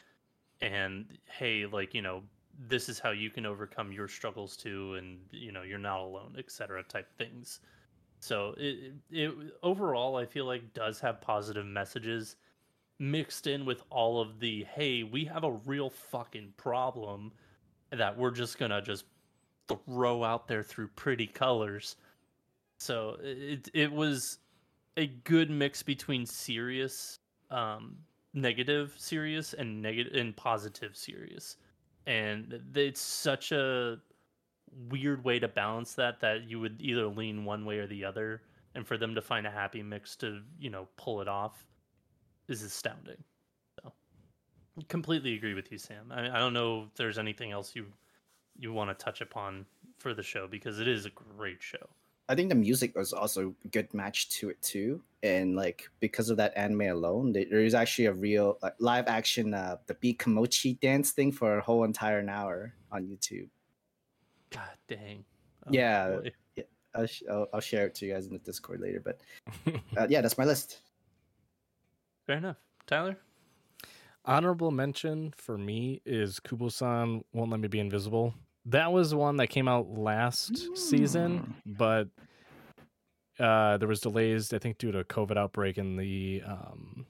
and hey, like, you know, this is how you can overcome your struggles too and you know, you're not alone, etc. type things. So it, it overall I feel like does have positive messages mixed in with all of the hey, we have a real fucking problem that we're just gonna just throw out there through pretty colors. So it it was a good mix between serious, um, negative serious and negative and positive serious, and it's such a weird way to balance that that you would either lean one way or the other, and for them to find a happy mix to you know pull it off is astounding. So completely agree with you, Sam. I, I don't know if there's anything else you you want to touch upon for the show because it is a great show. I think the music was also a good match to it too and like because of that anime alone there there is actually a real like, live action uh the beat kamochi dance thing for a whole entire hour on youtube God dang. Oh, Yeah. boy. I'll, sh- I'll, I'll share it to you guys in the discord later but uh, yeah that's my list Fair enough. Tyler? Honorable mention for me is Kubo-san Won't Let Me Be Invisible. That was one that came out last season, but Uh, there was delays, I think, due to a COVID outbreak in the um,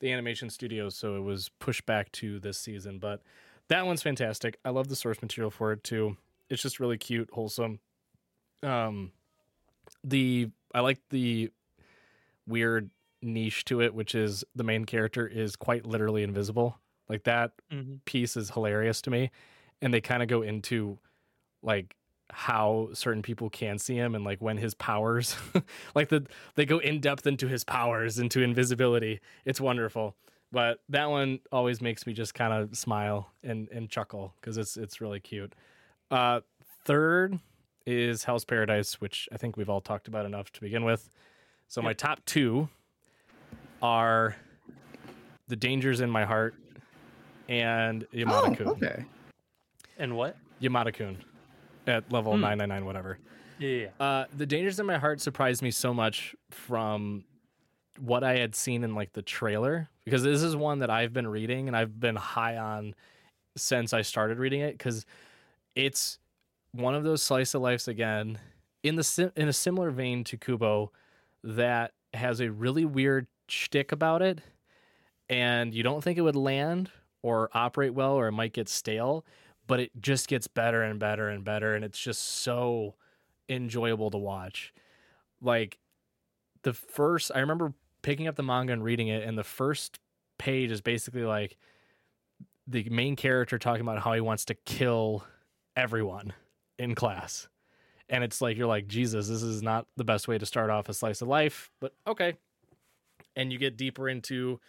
the animation studios, so it was pushed back to this season. But that one's fantastic. I love the source material for it too. It's just really cute, wholesome. Um, the I like the weird niche to it, which is the main character is quite literally invisible. Like that Mhm. piece is hilarious to me, and they kind of go into like how certain people can see him and like when his powers like the they go in depth into his powers into invisibility. It's wonderful. But that one always makes me just kind of smile and and chuckle because it's it's really cute. Uh third is hell's paradise which i think we've all talked about enough to begin with. So my top two are the dangers in my heart and yamada Oh, okay. And what? yamada kun at level Hmm. 999 whatever Yeah, yeah, yeah. uh, the dangers in my heart surprised me so much from what I had seen in like the trailer because this is one that I've been reading and I've been high on since I started reading it because it's one of those slice of lives again in the in a similar vein to Kubo that has a really weird shtick about it and you don't think it would land or operate well or it might get stale but it just gets better and better and better and it's just so enjoyable to watch. Like the first, I remember picking up the manga and reading it, and the first page is basically like the main character talking about how he wants to kill everyone in class. And it's like, you're like, Jesus, this is not the best way to start off a slice of life, but okay. And you get deeper into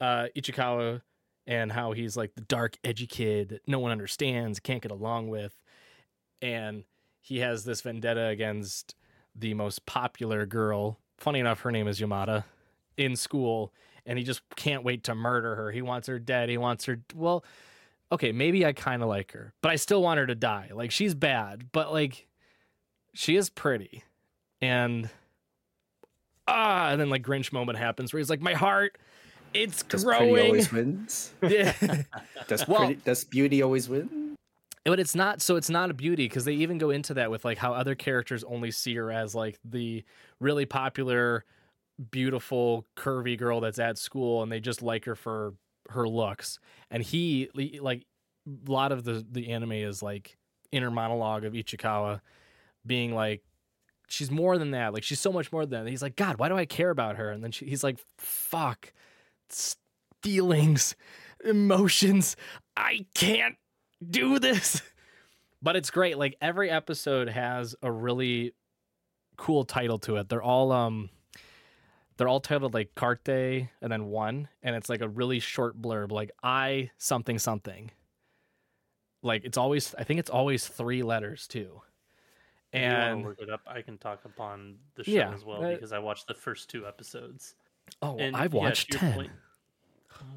uh, Ichikawa and how he's like the dark, edgy kid that no one understands, can't get along with. And he has this vendetta against the most popular girl. Funny enough, her name is Yamada in school, and he just can't wait to murder her. He wants her dead. He wants her. Well, okay, maybe I kind of like her, but I still want her to die. Like, she's bad, but like, she is pretty. And ah, and then like Grinch moment happens where he's like, my heart, it's Does pretty always wins? yeah. Does Well- pretty, does beauty always win? but it's not so it's not a beauty because they even go into that with like how other characters only see her as like the really popular beautiful curvy girl that's at school and they just like her for her looks and he like a lot of the the anime is like inner monologue of ichikawa being like she's more than that like she's so much more than that he's like god why do i care about her and then she, he's like fuck feelings emotions i can't do this. But it's great. Like every episode has a really cool title to it. They're all um they're all titled like Karte and then one and it's like a really short blurb like I something something. Like it's always I think it's always three letters too. If you wanna And look it up, I can talk upon the show Yeah, as well uh, because I watched the first two episodes. Oh, And I've watched your 10. point-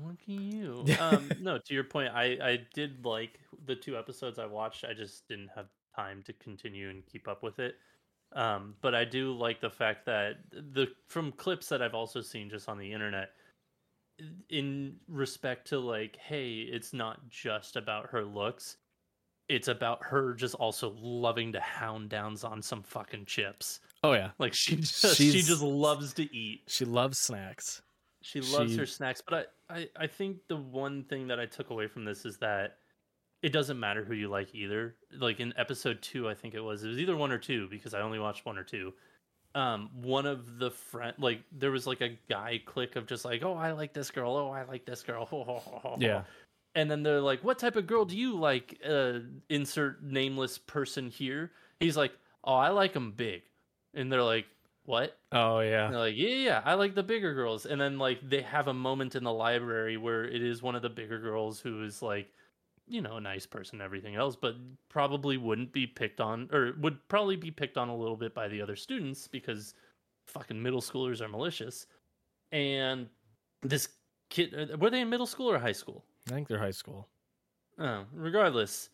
look at you. um, no, to your point, I I did like the two episodes I watched. I just didn't have time to continue and keep up with it. Um, but I do like the fact that the from clips that I've also seen just on the internet, in respect to like, hey, it's not just about her looks. It's about her just also loving to hound downs on some fucking chips. Oh yeah. Like she just she just loves to eat. She loves snacks. She loves She- her snacks, but I, I, I think the one thing that I took away from this is that it doesn't matter who you like either. Like in episode two, I think it was, it was either one or two because I only watched one or two. Um, one of the friend, like there was like a guy click of just like, oh, I like this girl, oh, I like this girl, Yeah. and then they're like, "What type of girl do you like?" Uh, insert nameless person here. He's like, "Oh, I like them big," and they're like, "What?" Oh yeah. And they're like, "Yeah, yeah, yeah, I like the bigger girls." And then like they have a moment in the library where it is one of the bigger girls who is like, you know, a nice person, and everything else, but probably wouldn't be picked on, or would probably be picked on a little bit by the other students because fucking middle schoolers are malicious. And this kid, uh, were they in middle school or high school? I think they're high school. Oh, regardless,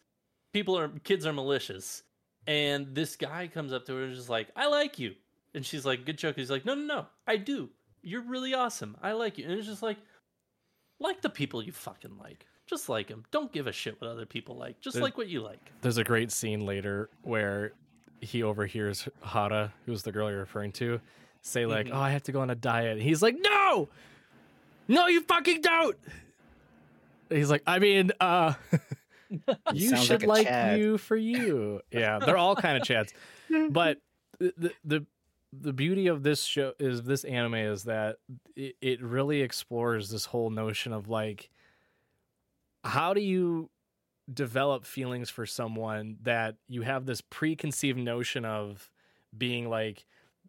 people are kids are malicious, and this guy comes up to her and is just like, "I like you," and she's like, "Good joke." He's like, "No, no, no, I do. You're really awesome. I like you." And it's just like, like the people you fucking like, just like them. Don't give a shit what other people like. Just There's- like what you like. There's a great scene later where he overhears Hara, who's the girl you're referring to, say like, Mhm. "Oh, I have to go on a diet." And he's like, "No, no, you fucking don't." And he's like, "I mean, uh, you should like like, you for you." Yeah, they're all kind of chads, but the the the beauty of this show is this anime is that it, it really explores this whole notion of like how do you develop feelings for someone that you have this preconceived notion of being like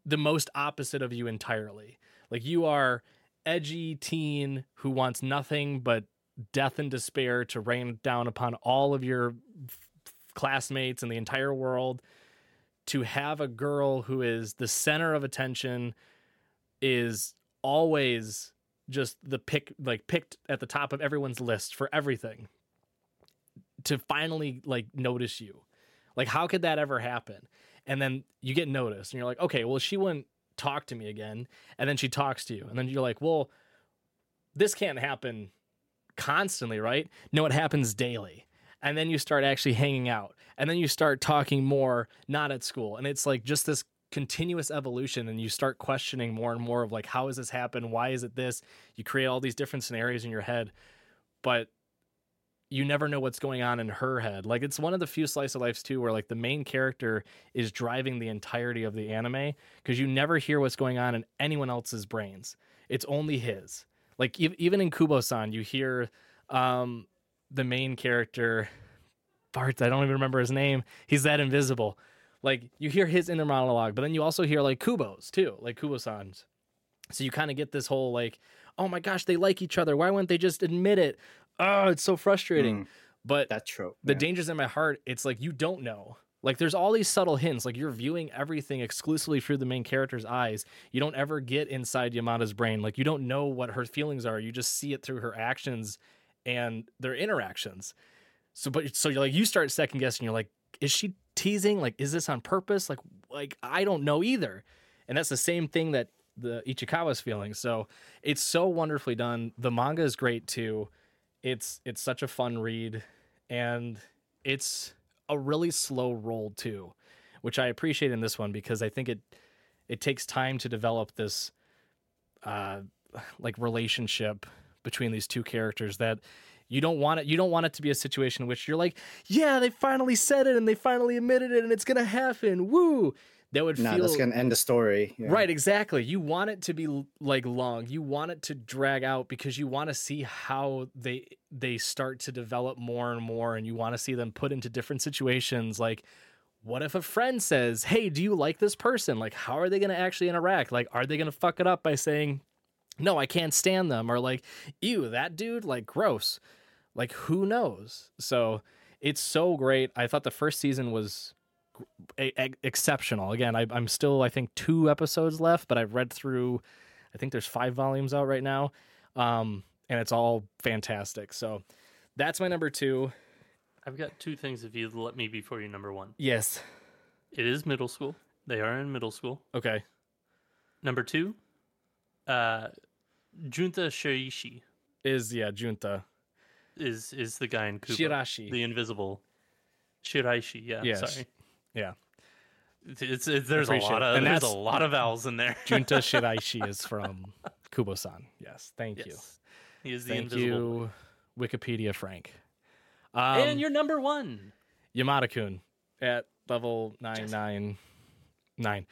the most opposite of you entirely? Like you are edgy teen who wants nothing but death and despair to rain down upon all of your classmates and the entire world. To have a girl who is the center of attention is always just the pick like picked at the top of everyone's list for everything. To finally like notice you. Like how could that ever happen? And then you get noticed and you're like okay well she wouldn't talk to me again. And then she talks to you and then you're like well this can't happen constantly right? No it happens daily. And then you start actually hanging out. And then you start talking more not at school. And it's like just this continuous evolution and you start questioning more and more of like how has this happened? Why is it this? You create all these different scenarios in your head but you never know what's going on in her head. Like it's one of the few slice of lives too where like the main character is driving the entirety of the anime because you never hear what's going on in anyone else's brains. It's only his like ev- even in kubo-san you hear um the main character Bart, I don't even remember his name. He's that invisible. Like you hear his inner monologue, but then you also hear like Kubo's too, like Kubo-san's. So you kind of get this whole like, oh my gosh, they like each other. Why wouldn't they just admit it? Oh, it's so frustrating. But That trope. the yeah. dangers in my heart, it's like you don't know. Like there's all these subtle hints. Like you're viewing everything exclusively through the main character's eyes. You don't ever get inside Yamada's brain. Like you don't know what her feelings are. You just see it through her actions and their interactions. So but so you're like you start second guessing. You're like, is she teasing? Like, is this on purpose? Like like I don't know either. And that's the same thing that the Ichikawa's feeling. So it's so wonderfully done. The manga is great too. It's it's such a fun read and it's a really slow roll too, which I appreciate in this one because I think it it takes time to develop this uh like relationship between these two characters that you don't want it you don't want it to be a situation in which you're like, yeah, they finally said it and they finally admitted it and it's gonna happen. Woo. That would feel No, feel that's gonna end the story. yeah. Right, exactly. You want it to be like long. You want it to drag out because you want to see how they they start to develop more and more and you want to see them put into different situations like what if a friend says, "Hey, do you like this person?" Like how are they going to actually interact? Like are they going to fuck it up by saying, "No, I can't stand them," or like, "Ew, that dude like gross." Like who knows? So it's so great. I thought the first season was a- a- exceptional. Again, I, I'm still I think two episodes left, but I've read through. I think there's five volumes out right now, um, and it's all fantastic. So that's my number two. I've got two things if you let me before you number one. Yes. It is middle school. They are in middle school. Okay. Number two, uh, Junta Shiraishi Is yeah Junta is is the guy in Kubo, Shiraishi. the invisible Shiraishi. Yeah, Yes. sorry. Yeah. It's, it's, it's- there's a lot of And there's a lot of vowels in there. Junta Shiraishi is from Kubo-san. Yes. Thank you. he is the Thank invisible. you, Wikipedia Frank. Um, and you're number one. Yamada-kun at level nine nine nine.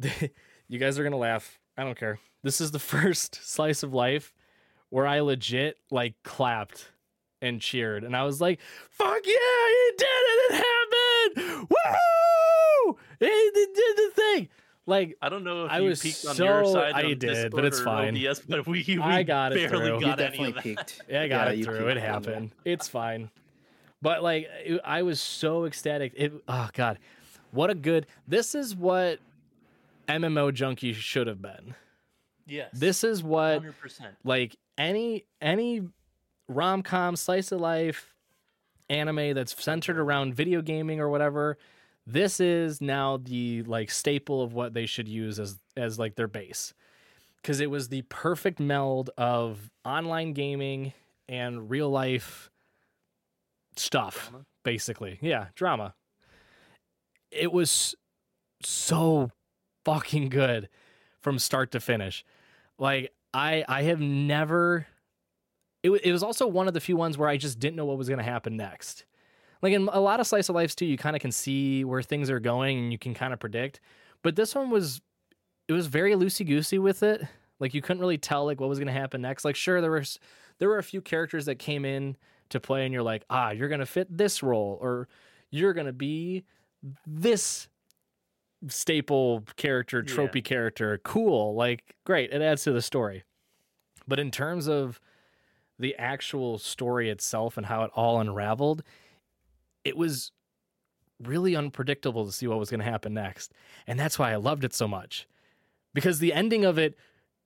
you guys are gonna laugh. I don't care. This is the first slice of life where I legit like clapped and cheered, and I was like, "Fuck yeah, he did it! It happened! Woo! He did the thing!" Like I don't know if I you was peaked on your so- side. I on did, but it's fine. Yes, but we, we I got it barely through. You got any definitely of that. peaked. Yeah, I got Yeah, it you through. It on that. happened. It's fine. But like, it, I was so ecstatic. It. Oh God, what a good. This is what MMO junkie should have been. Yes, This is what hundred percent. like any any rom com slice of life anime that's centered around video gaming or whatever. This is now the like staple of what they should use as as like their base. Cause it was the perfect meld of online gaming and real life stuff, basically. Yeah, drama. It was so fucking good from start to finish. Like I I have never it, it was also one of the few ones where I just didn't know what was going to happen next. Like in a lot of slice of lives too, you kind of can see where things are going and you can kind of predict. But this one was it was very loosey goosey with it. Like you couldn't really tell like what was going to happen next. Like sure there was there were a few characters that came in to play and you're like, "Ah, you're going to fit this role or you're going to be this staple character, Yeah. tropey character." Cool. Like great. It adds to the story. But in terms of the actual story itself and how it all unraveled, it was really unpredictable to see what was going to happen next. And that's why I loved it so much. Because the ending of it,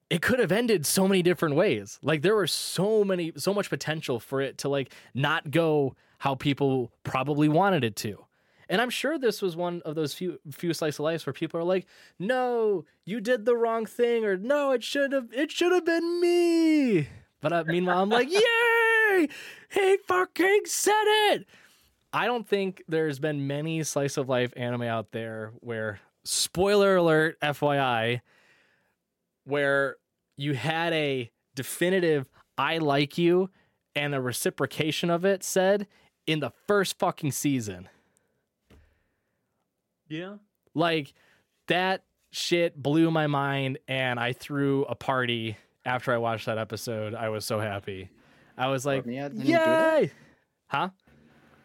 it could have ended so many different ways. Like there were so many, so much potential for it to like not go how people probably wanted it to. And I'm sure this was one of those few few slice of lives where people are like, "No, you did the wrong thing," or "No, it should have it should have been me." But uh, meanwhile, I'm like, "Yay! He fucking said it!" I don't think there's been many slice of life anime out there where, spoiler alert, FYI, where you had a definitive "I like you" and a reciprocation of it said in the first fucking season. Yeah. Like that shit blew my mind and I threw a party after I watched that episode. I was so happy. I was like, Horimiya didn't do that? "Yay!" Huh?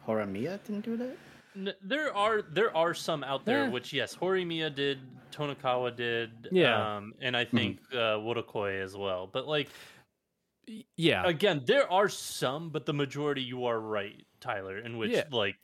Horimiya didn't do that. N- there are there are some out there Yeah. which yes Horimiya did Tonikawa did Yeah. um, and I think uh, Wotakoi as well but like Yeah. again there are some but the majority you are right Tyler in which Yeah. like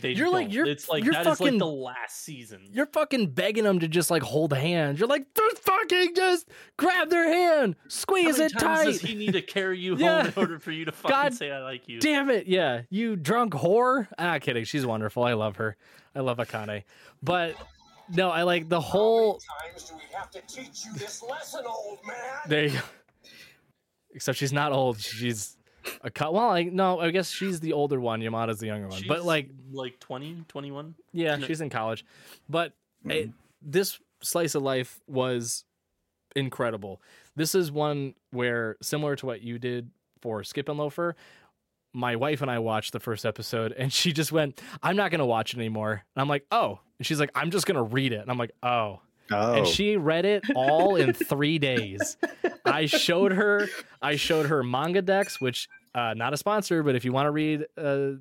they You're like- don't. you're- it's like you're that is like fucking- the last season You're fucking begging them to just like hold hands. You're like, just fucking just grab their hand, squeeze it tight. does he need to carry you Yeah. home in order for you to fucking God say I like you Damn it. Yeah. You drunk whore. Ah, kidding. She's wonderful. I love her. I love Akane. But no, I like the whole. times do we have to teach you this lesson, old man? There you go. Except she's not old. She's a cut. Well, like, no, I guess she's the older one. Yamada's the younger one. but like, like 20 21 yeah, No. she's in college. But it, mm-hmm. this slice of life was incredible. This is one where, similar to what you did for Skip and Loafer, my wife and I watched the first episode and she just went, I'm not going to watch it anymore. And I'm like, oh. And she's like, I'm just going to read it. And I'm like, oh. Oh, And she read it all in three days. I showed her, I showed her MangaDex, which uh, not a sponsor, but if you want to read uh,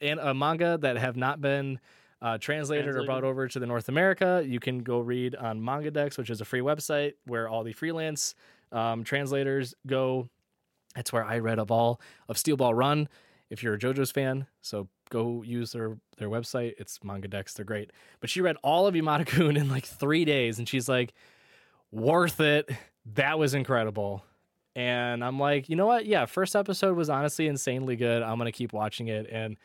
an, a manga that have not been uh, translated, or brought over to the North America, you can go read on MangaDex, which is a free website where all the freelance um, translators go. That's where I read of all of Steel Ball Run. If you're a JoJo's fan, so go use their their website. It's MangaDex. They're great. But she read all of Yamada Kun in like three days, and she's like, "Worth it. That was incredible." And I'm like, you know what? Yeah, first episode was honestly insanely good. I'm gonna keep watching it, and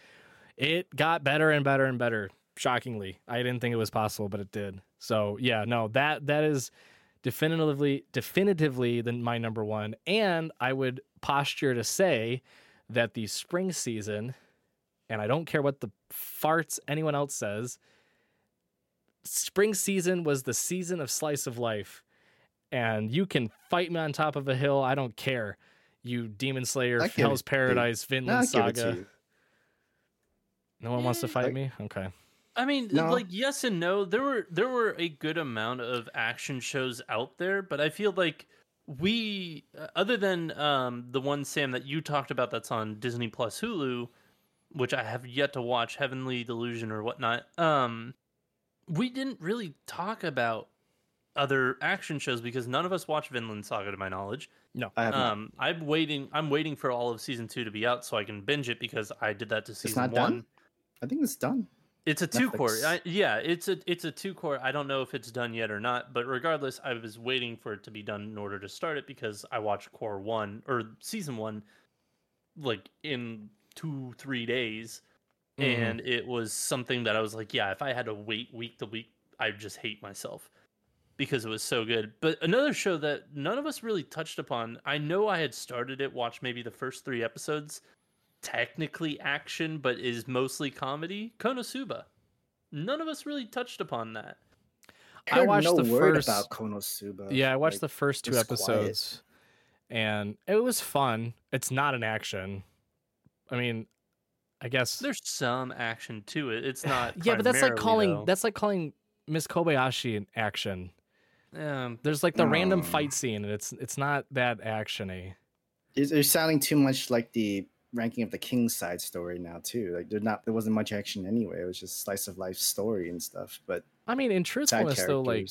it got better and better and better. Shockingly, I didn't think it was possible, but it did. So yeah, no, that that is definitively definitively the, my number one. And I would posture to say that the spring season, and I don't care what the farts anyone else says, spring season was the season of slice of life. And you can fight me on top of a hill. I don't care. You Demon Slayer, I Hell's it- Paradise, No, Vinland I'll give it to Saga. No one wants to fight like- me? Okay. I mean, No. like yes and no. There were there were a good amount of action shows out there, but I feel like we, uh, other than um, the one Sam that you talked about that's on Disney Plus Hulu, which I have yet to watch, Heavenly Delusion or whatnot. Um, we didn't really talk about other action shows because none of us watch Vinland Saga, to my knowledge. No. I have not. Um, I'm waiting. I'm waiting for all of season two to be out so I can binge it because I did that to It's season not one. done. I think it's done. It's a two cour. Yeah, it's a it's a two cour. I don't know if it's done yet or not, but regardless, I was waiting for it to be done in order to start it because I watched cour one or season one, like in two three days, Mhm. and it was something that I was like, yeah, if I had to wait week to week, I'd just hate myself because it was so good. But another show that none of us really touched upon. I know I had started it, watched maybe the first three episodes technically action, but is mostly comedy. Konosuba. none of us really touched upon that. I I watched no the word first- about Konosuba. Yeah, I watched like, the first two it's quiet. episodes, and it was fun. It's not an action. I mean, I guess. There's some action to it. It's not. yeah, but that's like calling though. that's like calling Miss Kobayashi an action. Um, There's like the random Oh. fight scene, and it's it's not that actiony. It's, it's sounding too much like the ranking of the King's side story now too. Like there's not there wasn't much action anyway. It was just slice of life story and stuff. But I mean, in truthfulness, though, like.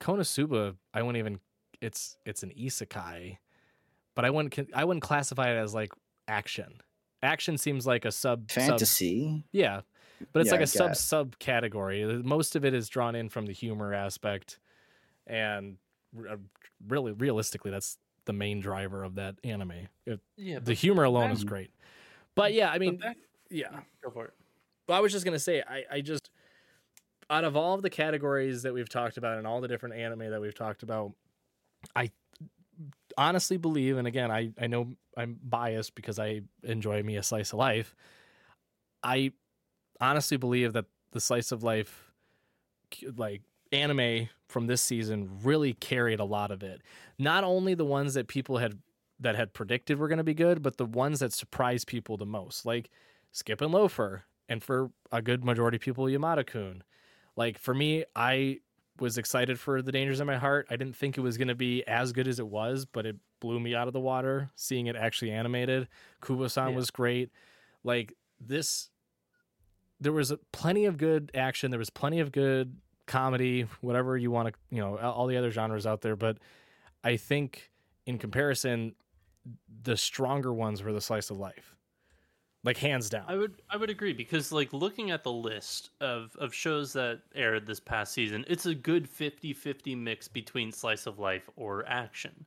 Konosuba, I wouldn't even. It's it's an isekai, but I wouldn't I wouldn't classify it as like action. Action seems like a sub sub fantasy. Yeah, but it's Yeah, like a sub sub category. Most of it is drawn in from the humor aspect, and uh, really, realistically, that's the main driver of that anime. It- yeah, the humor alone is great. But yeah, I mean, back- yeah. go for it. But I was just gonna say, I, I just out of all of the categories that we've talked about and all the different anime that we've talked about, I honestly believe, and again, I, I know I'm biased because I enjoy me a slice of life. I honestly believe that the slice of life like anime from this season really carried a lot of it. Not only the ones that people had that had predicted were going to be good, but the ones that surprised people the most, like Skip and Loafer, and for a good majority of people, Yamada Kun. Like for me, I was excited for The Dangers in My Heart. I didn't think it was going to be as good as it was, but it blew me out of the water seeing it actually animated. Kubo-san Yeah. was great. Like this there was plenty of good action, there was plenty of good comedy, whatever you want to, you know, all the other genres out there, but I think in comparison the stronger ones were the slice of life. Like hands down. I would I would agree because like looking at the list of of shows that aired this past season, it's a good 50-50 mix between slice of life or action.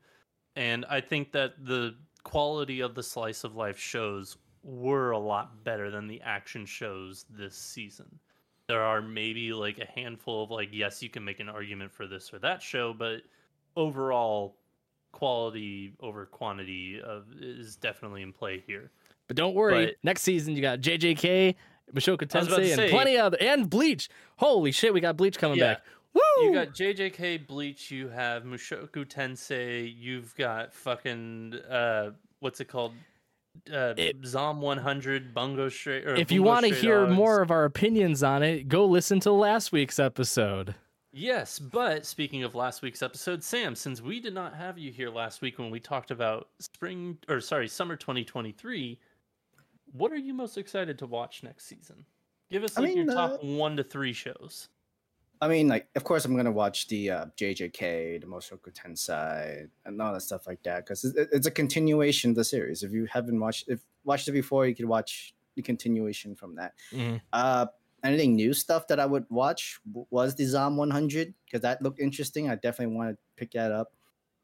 And I think that the quality of the slice of life shows were a lot better than the action shows this season. There are maybe like a handful of like yes, you can make an argument for this or that show, but overall quality over quantity of is definitely in play here. But don't worry, But- next season you got JJK, Mushoku Tensei, and say- plenty other and Bleach. Holy shit, we got Bleach coming Yeah. back. Woo! You got JJK Bleach, you have Mushoku Tensei, you've got fucking uh what's it called? Uh It- Zom 100 Bungo Stray. or if you want to hear Dogs. more of our opinions on it, go listen to last week's episode. Yes, but speaking of last week's episode, Sam, since we did not have you here last week when we talked about spring or sorry, summer 2023, what are you most excited to watch next season? Give us I mean, your uh, top 1 to 3 shows. I mean, like, of course, I'm gonna watch the uh, JJK, the Mushoku Tensei, and all that stuff like that because it, it's a continuation of the series. If you haven't watched, if watched it before, you could watch the continuation from that. Mhm. Uh, anything new stuff that I would watch was the Zom 100 because that looked interesting. I definitely want to pick that up.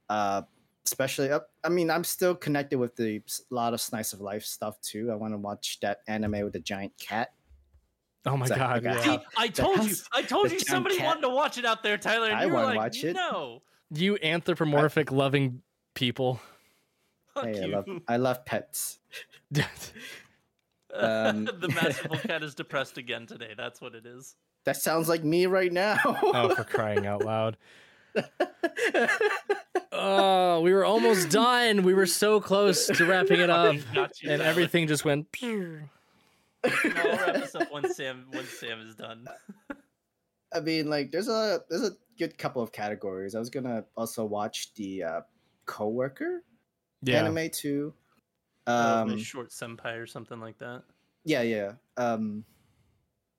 Uh, especially, uh, I mean, I'm still connected with the lot of slice of life stuff too. I want to watch that anime with the giant cat. Oh my Is god, yeah. how- I told you. I told you somebody cat- wanted to watch it out there, Tyler, and I you were wanna like, watch it. No. You anthropomorphic loving people. Hey, I love, I love pets. Um, the masterful cat is depressed again today. That's what it is. That sounds like me right now. oh, for crying out loud. Oh, we were almost done. We were so close to wrapping it up, and everything just went. No, I'll wrap this up once Sam once Sam is done. I mean, like, there's a there's a good couple of categories. I was gonna also watch the uh, coworker Yeah, anime too. Um, the short senpai or something like that. yeah, yeah. Um,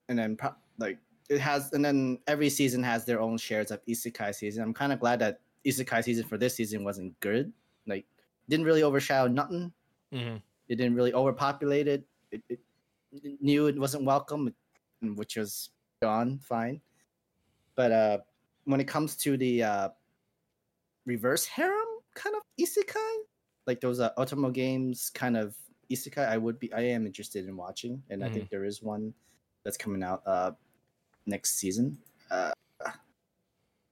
and then pro- like it has, and then every season has their own shares of isekai season. I'm kind of glad that isekai season for this season wasn't good. Like, didn't really overshadow nothing. Mhm. It didn't really overpopulate it. It, it, it knew it wasn't welcome, which was gone fine. But uh, when it comes to the uh, reverse harem kind of isekai, like those uh, Otome games kind of isekai, I would be, I am interested in watching, and I think there is one that's coming out uh, next season. Uh,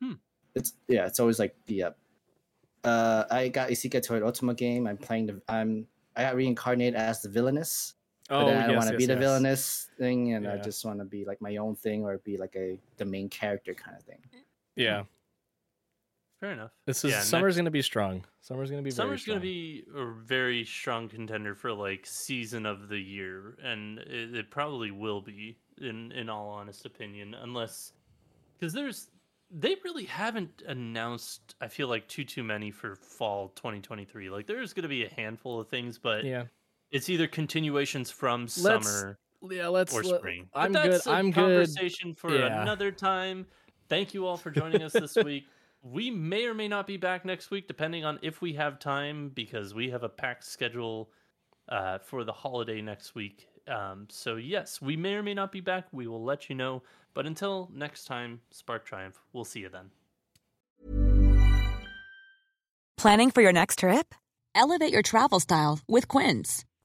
Hmm. It's yeah, it's always like the. Uh, uh, I got Isekai Toy Otome game. I'm playing the. I'm I got reincarnated as the villainess Oh, but then oh, I don't yes, want to yes, be the yes. villainous thing, and I just want to be like my own thing or be like a the main character kind of thing. Yeah. Fair enough. This is Yeah, summer's next- going to be strong. Summer's going to be very Summer's going to strong. be a very strong contender for like season of the year, and it, it probably will be in in all honest opinion, unless because there's they really haven't announced. I feel like too too many for fall 2023. Like there's going to be a handful of things, but Yeah. It's either continuations from Let's- summer Yeah, let's or let- spring. I'm but that's good. A I'm good. conversation for Yeah. another time. Thank you all for joining us this week. We may or may not be back next week, depending on if we have time, because we have a packed schedule uh, for the holiday next week. Um, so yes, we may or may not be back. We will let you know. But until next time, Spark Triumph. We'll see you then. Planning for your next trip? Elevate your travel style with Quince.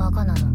バカなの。